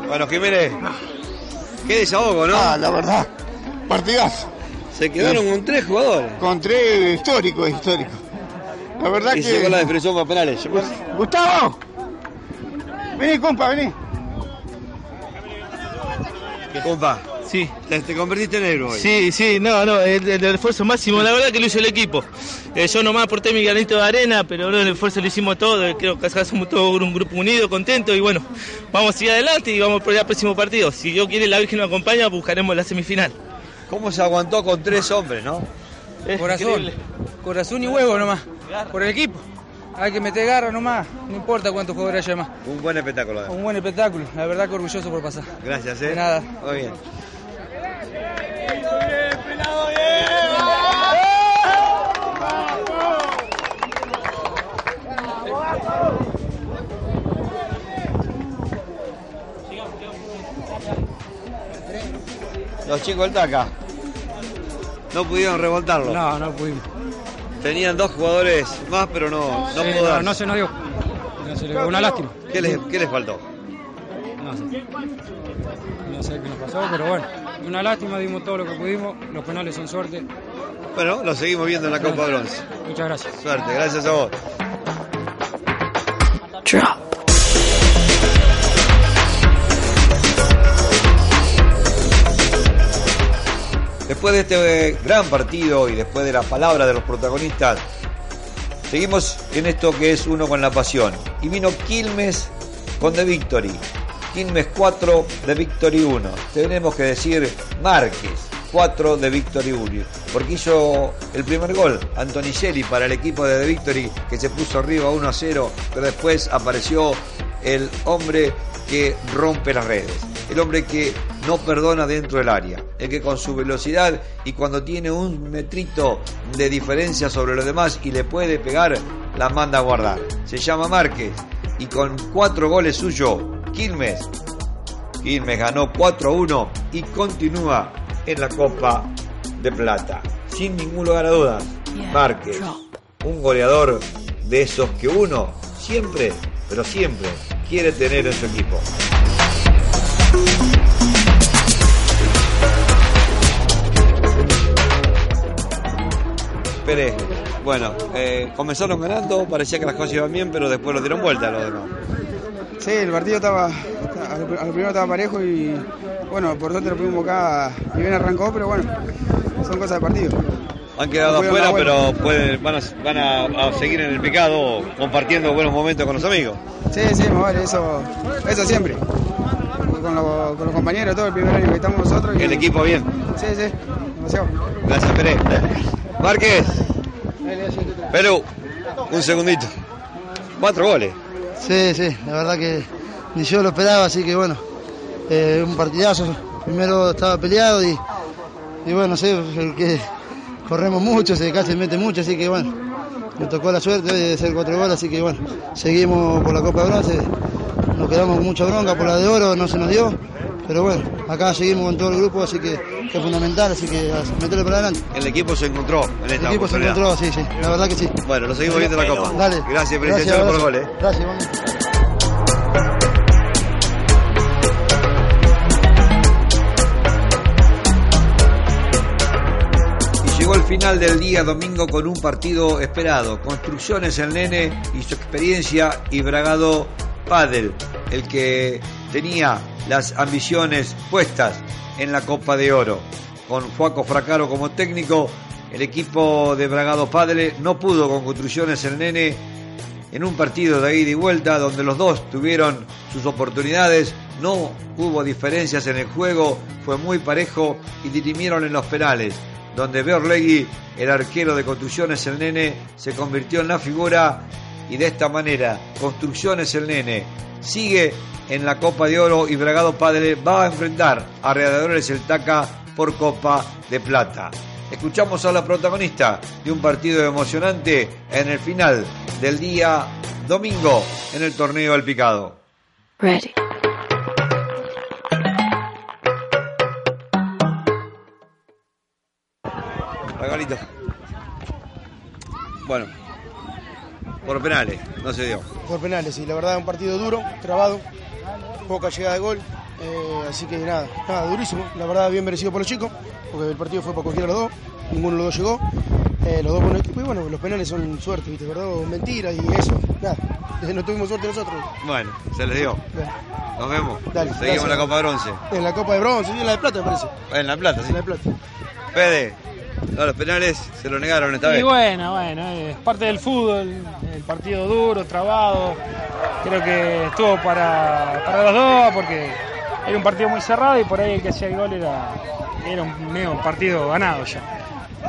Bueno, Jiménez, qué desahogo, ¿no? Ah, la verdad, partidazo. Se quedaron con tres jugadores. Con tres históricos, históricos. La verdad y que. llegó la definición para penales. Gustavo, vení, compa, vení. Compa, sí. Te, te convertiste en héroe hoy. Sí, sí, no, no, el, el- el esfuerzo máximo, la verdad que lo hizo el equipo. Eh, yo nomás aporté mi granito de arena, pero el esfuerzo lo hicimos todo, eh, creo que acá somos todos un grupo unido, contento y bueno, vamos a ir adelante y vamos por el próximo partido. Si Dios quiere, la Virgen nos acompaña, buscaremos la semifinal. ¿Cómo se aguantó con tres hombres, no? Corazón, increíble. corazón y huevo nomás, por el equipo. Hay que meter garra nomás, no importa cuántos jugadores haya más. Un buen espectáculo. Un buen espectáculo, la verdad que orgulloso por pasar. Gracias, ¿eh? De nada. Muy bien. Los chicos del TACA no pudieron revoltarlo. No, no pudimos. Tenían dos jugadores más, pero no, no Sí, no, no se nos dio. No se dio. Una lástima. ¿Qué les, qué les faltó? No sé. No sé qué nos pasó, pero bueno. Una lástima, dimos todo lo que pudimos. Los penales son suerte. Bueno, lo seguimos viendo en la Copa Bronce. Muchas gracias. Suerte, gracias a vos. Drop. Después de este eh, gran partido y después de la palabra de los protagonistas, seguimos en esto que es uno con la pasión. Y vino Quilmes con The Victory. Quilmes 4, The Victory 1. Tenemos que decir Márquez 4 de Victory 1. Porque hizo el primer gol Antonicelli para el equipo de The Victory que se puso arriba 1 a 0, pero después apareció el hombre que rompe las redes, el hombre que no perdona dentro del área, el que con su velocidad y cuando tiene un metrito de diferencia sobre los demás y le puede pegar, la manda a guardar. Se llama Márquez y con cuatro goles suyos, Quilmes, Quilmes ganó 4 a 1 y continúa en la Copa de Plata. Sin ningún lugar a dudas, Márquez, un goleador de esos que uno siempre, pero siempre quiere tener en su equipo. Pérez, bueno, eh, comenzaron ganando, parecía que las cosas iban bien, pero después lo dieron vuelta a los demás. Sí, el partido estaba, a lo lo primero estaba parejo y bueno, por suerte lo pudimos acá y bien arrancó, pero bueno, son cosas de partido. Han quedado afuera, pero pueden, van, a, van a- a seguir en el picado compartiendo buenos momentos con los amigos. Sí, sí, más vale, eso, eso siempre. Con, los- con los compañeros, todo el primer año que estamos nosotros. y- El equipo bien. Sí, sí, demasiado. Gracias, Pérez. Márquez, Perú, un segundito. Cuatro goles. Sí, sí, la verdad que ni yo lo esperaba, así que bueno, eh, un partidazo. Primero estaba peleado y, y bueno, sí, el que corremos mucho, se casi mete mucho, así que bueno, me tocó la suerte de hacer cuatro goles, así que bueno, seguimos por la Copa de Bronce, nos quedamos con mucha bronca por la de oro, no se nos dio, pero bueno, acá seguimos con todo el grupo, así que, que es fundamental, así que a meterle para adelante. El equipo se encontró en El esta equipo se encontró, sí, sí, la verdad que sí. Bueno, lo seguimos viendo en la Copa. Dale. Gracias, felicitaciones por los goles. eh. Gracias. Y llegó el final del día domingo con un partido esperado. Construcciones el nene y su experiencia y Bragado Padel, el que tenía las ambiciones puestas en la Copa de Oro. Con Juaco Fracaro como técnico, el equipo de Bragado Padel no pudo con Construcciones el nene en un partido de ida y vuelta donde los dos tuvieron sus oportunidades, no hubo diferencias en el juego, fue muy parejo y dirimieron en los penales, donde Beorlegui, el arquero de Construcciones el Nene, se convirtió en la figura y de esta manera Construcciones el Nene sigue en la Copa de Oro y Bragado Padre va a enfrentar a Readadores El Taca por Copa de Plata. Escuchamos a la protagonista de un partido emocionante en el final del día domingo en el torneo El Picado. Ready. Regalito. Bueno, por penales, no se dio. Por penales, sí, la verdad un partido duro, trabado, poca llegada de gol, eh, así que nada, nada, durísimo, la verdad bien merecido por los chicos, porque el partido fue para cualquiera de los dos, ninguno de los dos llegó, eh, los dos buenos equipos y bueno, los penales son suerte, ¿viste? ¿verdad? Mentira y eso, nada, [LAUGHS] no tuvimos suerte nosotros. Bueno, se les dio. Nos vemos. Dale, Seguimos gracias. en la Copa de Bronce. En la Copa de Bronce y en la de Plata, me parece. En La Plata, sí. En la de Plata. Fede, los penales se lo negaron esta Y vez. bueno, bueno, es parte del fútbol, el partido duro, trabado. Creo que estuvo para, para los dos porque era un partido muy cerrado y por ahí el que hacía el gol era, era un medio partido ganado ya.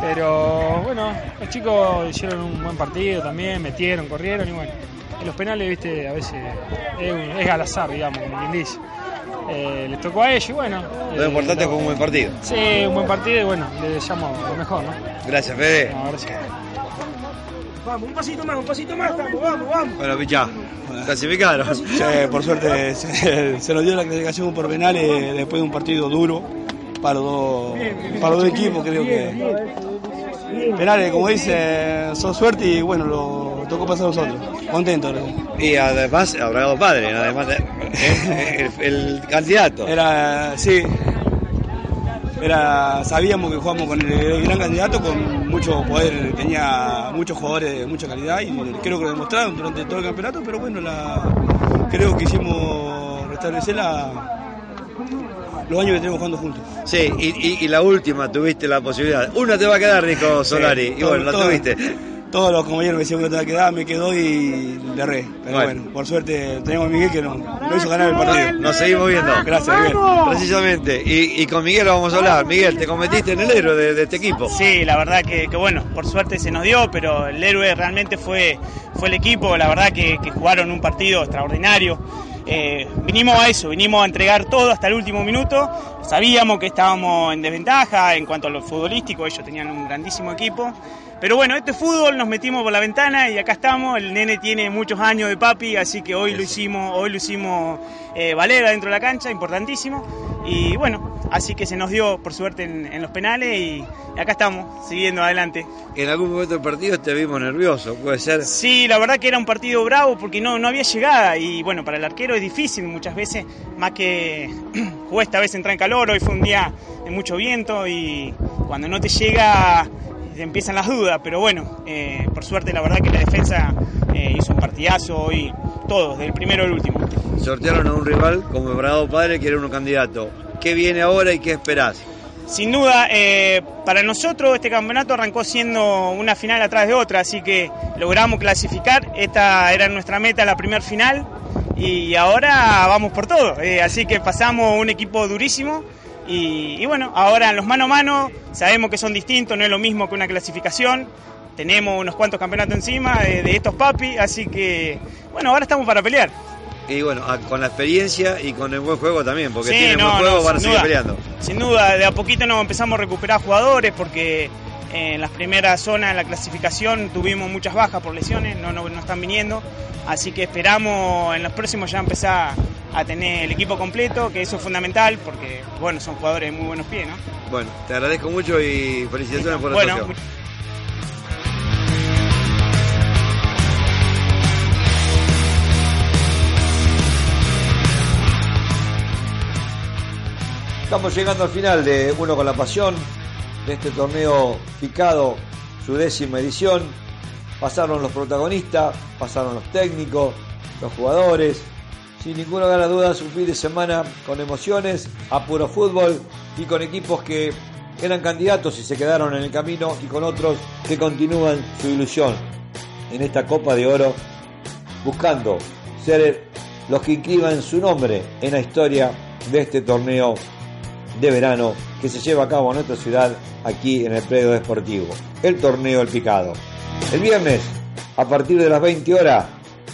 Pero bueno, los chicos hicieron un buen partido también, metieron, corrieron y bueno. En los penales, viste, a veces es, es al azar, digamos, como quien dice. Eh, les tocó a ellos y bueno. Lo eh, importante fue un buen partido. Sí, un buen partido y bueno, le deseamos lo mejor, ¿no? Gracias, Fede. No, gracias. Vamos, un pasito más, un pasito más, vamos, vamos, vamos. Bueno, pichá, clasificaron. Sí, por suerte [LAUGHS] se, se nos dio la clasificación por penales después de un partido duro para los dos, para los dos equipos, creo que. Penales, como dice, son suerte y bueno, lo tocó pasar a nosotros. Contentos. Y además, Abraham Padre, además de- eh, el, el candidato. Era, sí, era, sabíamos que jugamos con el, el gran candidato, con mucho poder, tenía muchos jugadores de mucha calidad y creo que lo demostraron durante todo el campeonato, pero bueno, la, creo que hicimos restablecer la, los años que tenemos jugando juntos. Sí, y, y- y la última tuviste la posibilidad. Una te va a quedar, dijo Solari. y todo- bueno, la todo- tuviste. Todos los compañeros me decían que te va a quedar, me quedó y le erré. Pero Bueno. bueno, por suerte tenemos a Miguel que nos, nos hizo ganar el partido. Nos seguimos viendo. Gracias, Miguel. Precisamente. Y, y con Miguel vamos a hablar. Miguel, te convertiste en el héroe de, de este equipo. Sí, la verdad que, que bueno, por suerte se nos dio, pero el héroe realmente fue, fue el equipo, la verdad que, que jugaron un partido extraordinario. Eh, vinimos a eso, vinimos a entregar todo hasta el último minuto, sabíamos que estábamos en desventaja en cuanto a lo futbolístico, ellos tenían un grandísimo equipo, pero bueno, este fútbol nos metimos por la ventana y acá estamos, el nene tiene muchos años de papi, así que hoy lo hicimos, hoy lo hicimos eh, valer dentro de la cancha, importantísimo, y bueno, así que se nos dio por suerte en, en los penales y acá estamos, siguiendo adelante. En algún momento del partido te vimos nervioso, puede ser. Sí, la verdad que era un partido bravo porque no, no había llegada y bueno, para el arquero es difícil muchas veces, más que jugué esta vez entrar en calor, hoy fue un día de mucho viento y cuando no te llega empiezan las dudas, pero bueno, eh, por suerte la verdad que la defensa eh, hizo un partidazo hoy, todos, del primero al último. Sortearon a un rival como Bravo Padre, que era un candidato. ¿Qué viene ahora y qué esperás? Sin duda, eh, para nosotros este campeonato arrancó siendo una final atrás de otra, así que logramos clasificar. Esta era nuestra meta, la primer final, y ahora vamos por todo. Eh, así que pasamos un equipo durísimo. Y, y bueno, ahora en los mano a mano sabemos que son distintos, no es lo mismo que una clasificación. Tenemos unos cuantos campeonatos encima de, de estos papi, así que bueno, ahora estamos para pelear. Y bueno, a- con la experiencia y con el buen juego también, porque Sí, tienen no, buen juego no, para sin seguir duda. peleando. Sin duda, de a poquito nos empezamos a recuperar jugadores porque en las primeras zonas de la clasificación tuvimos muchas bajas por lesiones, no, no, no están viniendo, así que esperamos en los próximos ya empezar a tener el equipo completo, que eso es fundamental porque bueno, son jugadores de muy buenos pies, ¿no? Bueno, te agradezco mucho y felicitaciones por la Bueno, actuación. Estamos llegando al final de Uno con la Pasión, de este torneo picado, su décima edición. Pasaron los protagonistas, pasaron los técnicos, los jugadores. Sin ninguna gana dudas, un fin de semana con emociones, a puro fútbol y con equipos que eran candidatos y se quedaron en el camino y con otros que continúan su ilusión en esta Copa de Oro, buscando ser los que inscriban su nombre en la historia de este torneo de verano que se lleva a cabo en nuestra ciudad, aquí en el predio deportivo, el torneo El Picado. El viernes, a partir de las 20 horas,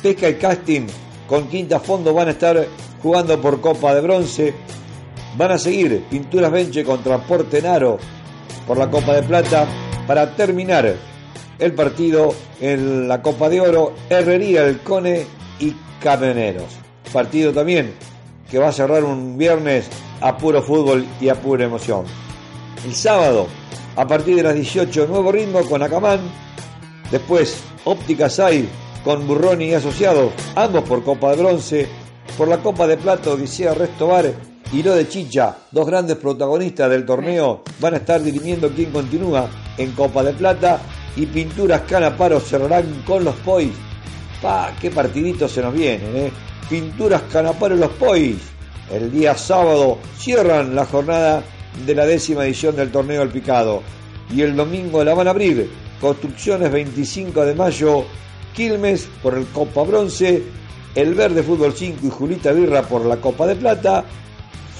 Pesca y Casting con Quinta Fondo van a estar jugando por Copa de Bronce. Van a seguir Pinturas Benche contra Portenaro por la Copa de Plata para terminar el partido en la Copa de Oro, Herrería, El Cone y Camioneros. Partido también que va a cerrar un viernes a puro fútbol y a pura emoción. El sábado, a partir de las 18, nuevo ritmo con Acamán. Después, Óptica Sai con Burroni y Asociados, ambos por Copa de Bronce. Por la Copa de Plata, Odisea Restobar y lo de Chicha, dos grandes protagonistas del torneo, van a estar dirimiendo quién continúa en Copa de Plata. Y Pinturas Canaparo cerrarán con los Pois. Pa, qué partidito se nos vienen, ¿eh? Pinturas Canaparo los Pois. El día sábado cierran la jornada de la décima edición del torneo del Picado. Y el domingo la van a abrir. Construcciones 25 de mayo, Quilmes por el Copa Bronce, el Verde Fútbol 5 y Julita Birra por la Copa de Plata,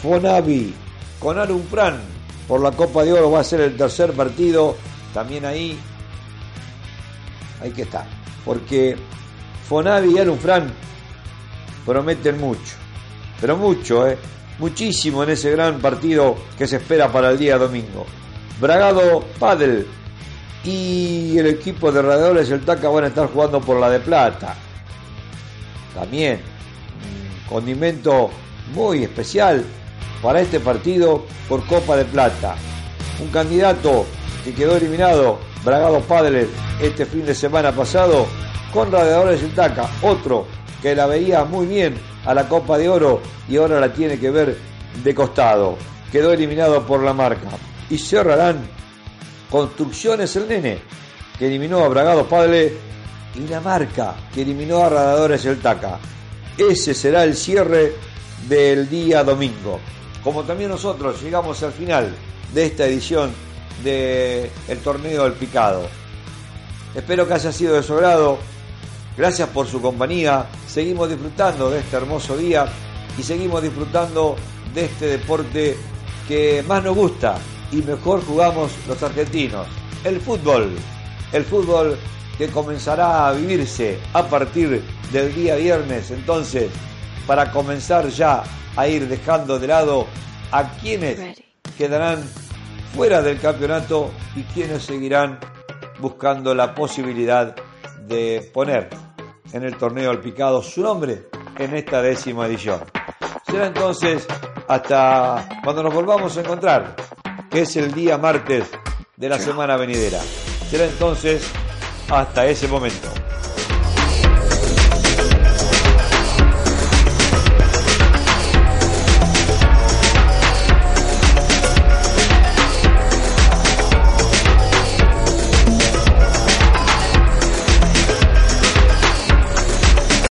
Fonavi con Arun Fran por la Copa de Oro va a ser el tercer partido. También ahí hay que estar. Porque Fonavi y Arun Fran prometen mucho. Pero mucho, ¿eh? Muchísimo en ese gran partido que se espera para el día domingo. Bragado Padel y el equipo de Radiadores el TACA van a estar jugando por la de Plata. También condimento muy especial para este partido por Copa de Plata. Un candidato que quedó eliminado, Bragado Padel, este fin de semana pasado, con Radiadores el TACA. Otro que la veía muy bien a la Copa de Oro y ahora la tiene que ver de costado. Quedó eliminado por la marca. Y cerrarán Construcciones el Nene, que eliminó a Bragado Padre, y la marca, que eliminó a Radadores el Taca. Ese será el cierre del día domingo. Como también nosotros llegamos al final de esta edición del el torneo del picado. Espero que haya sido de su agrado. Gracias por su compañía. Seguimos disfrutando de este hermoso día y seguimos disfrutando de este deporte que más nos gusta y mejor jugamos los argentinos. El fútbol. El fútbol que comenzará a vivirse a partir del día viernes. Entonces, para comenzar ya a ir dejando de lado a quienes quedarán fuera del campeonato y quienes seguirán buscando la posibilidad de poner en el torneo al picado su nombre en esta décima edición. Será entonces hasta cuando nos volvamos a encontrar, que es el día martes de la semana venidera. Será entonces hasta ese momento.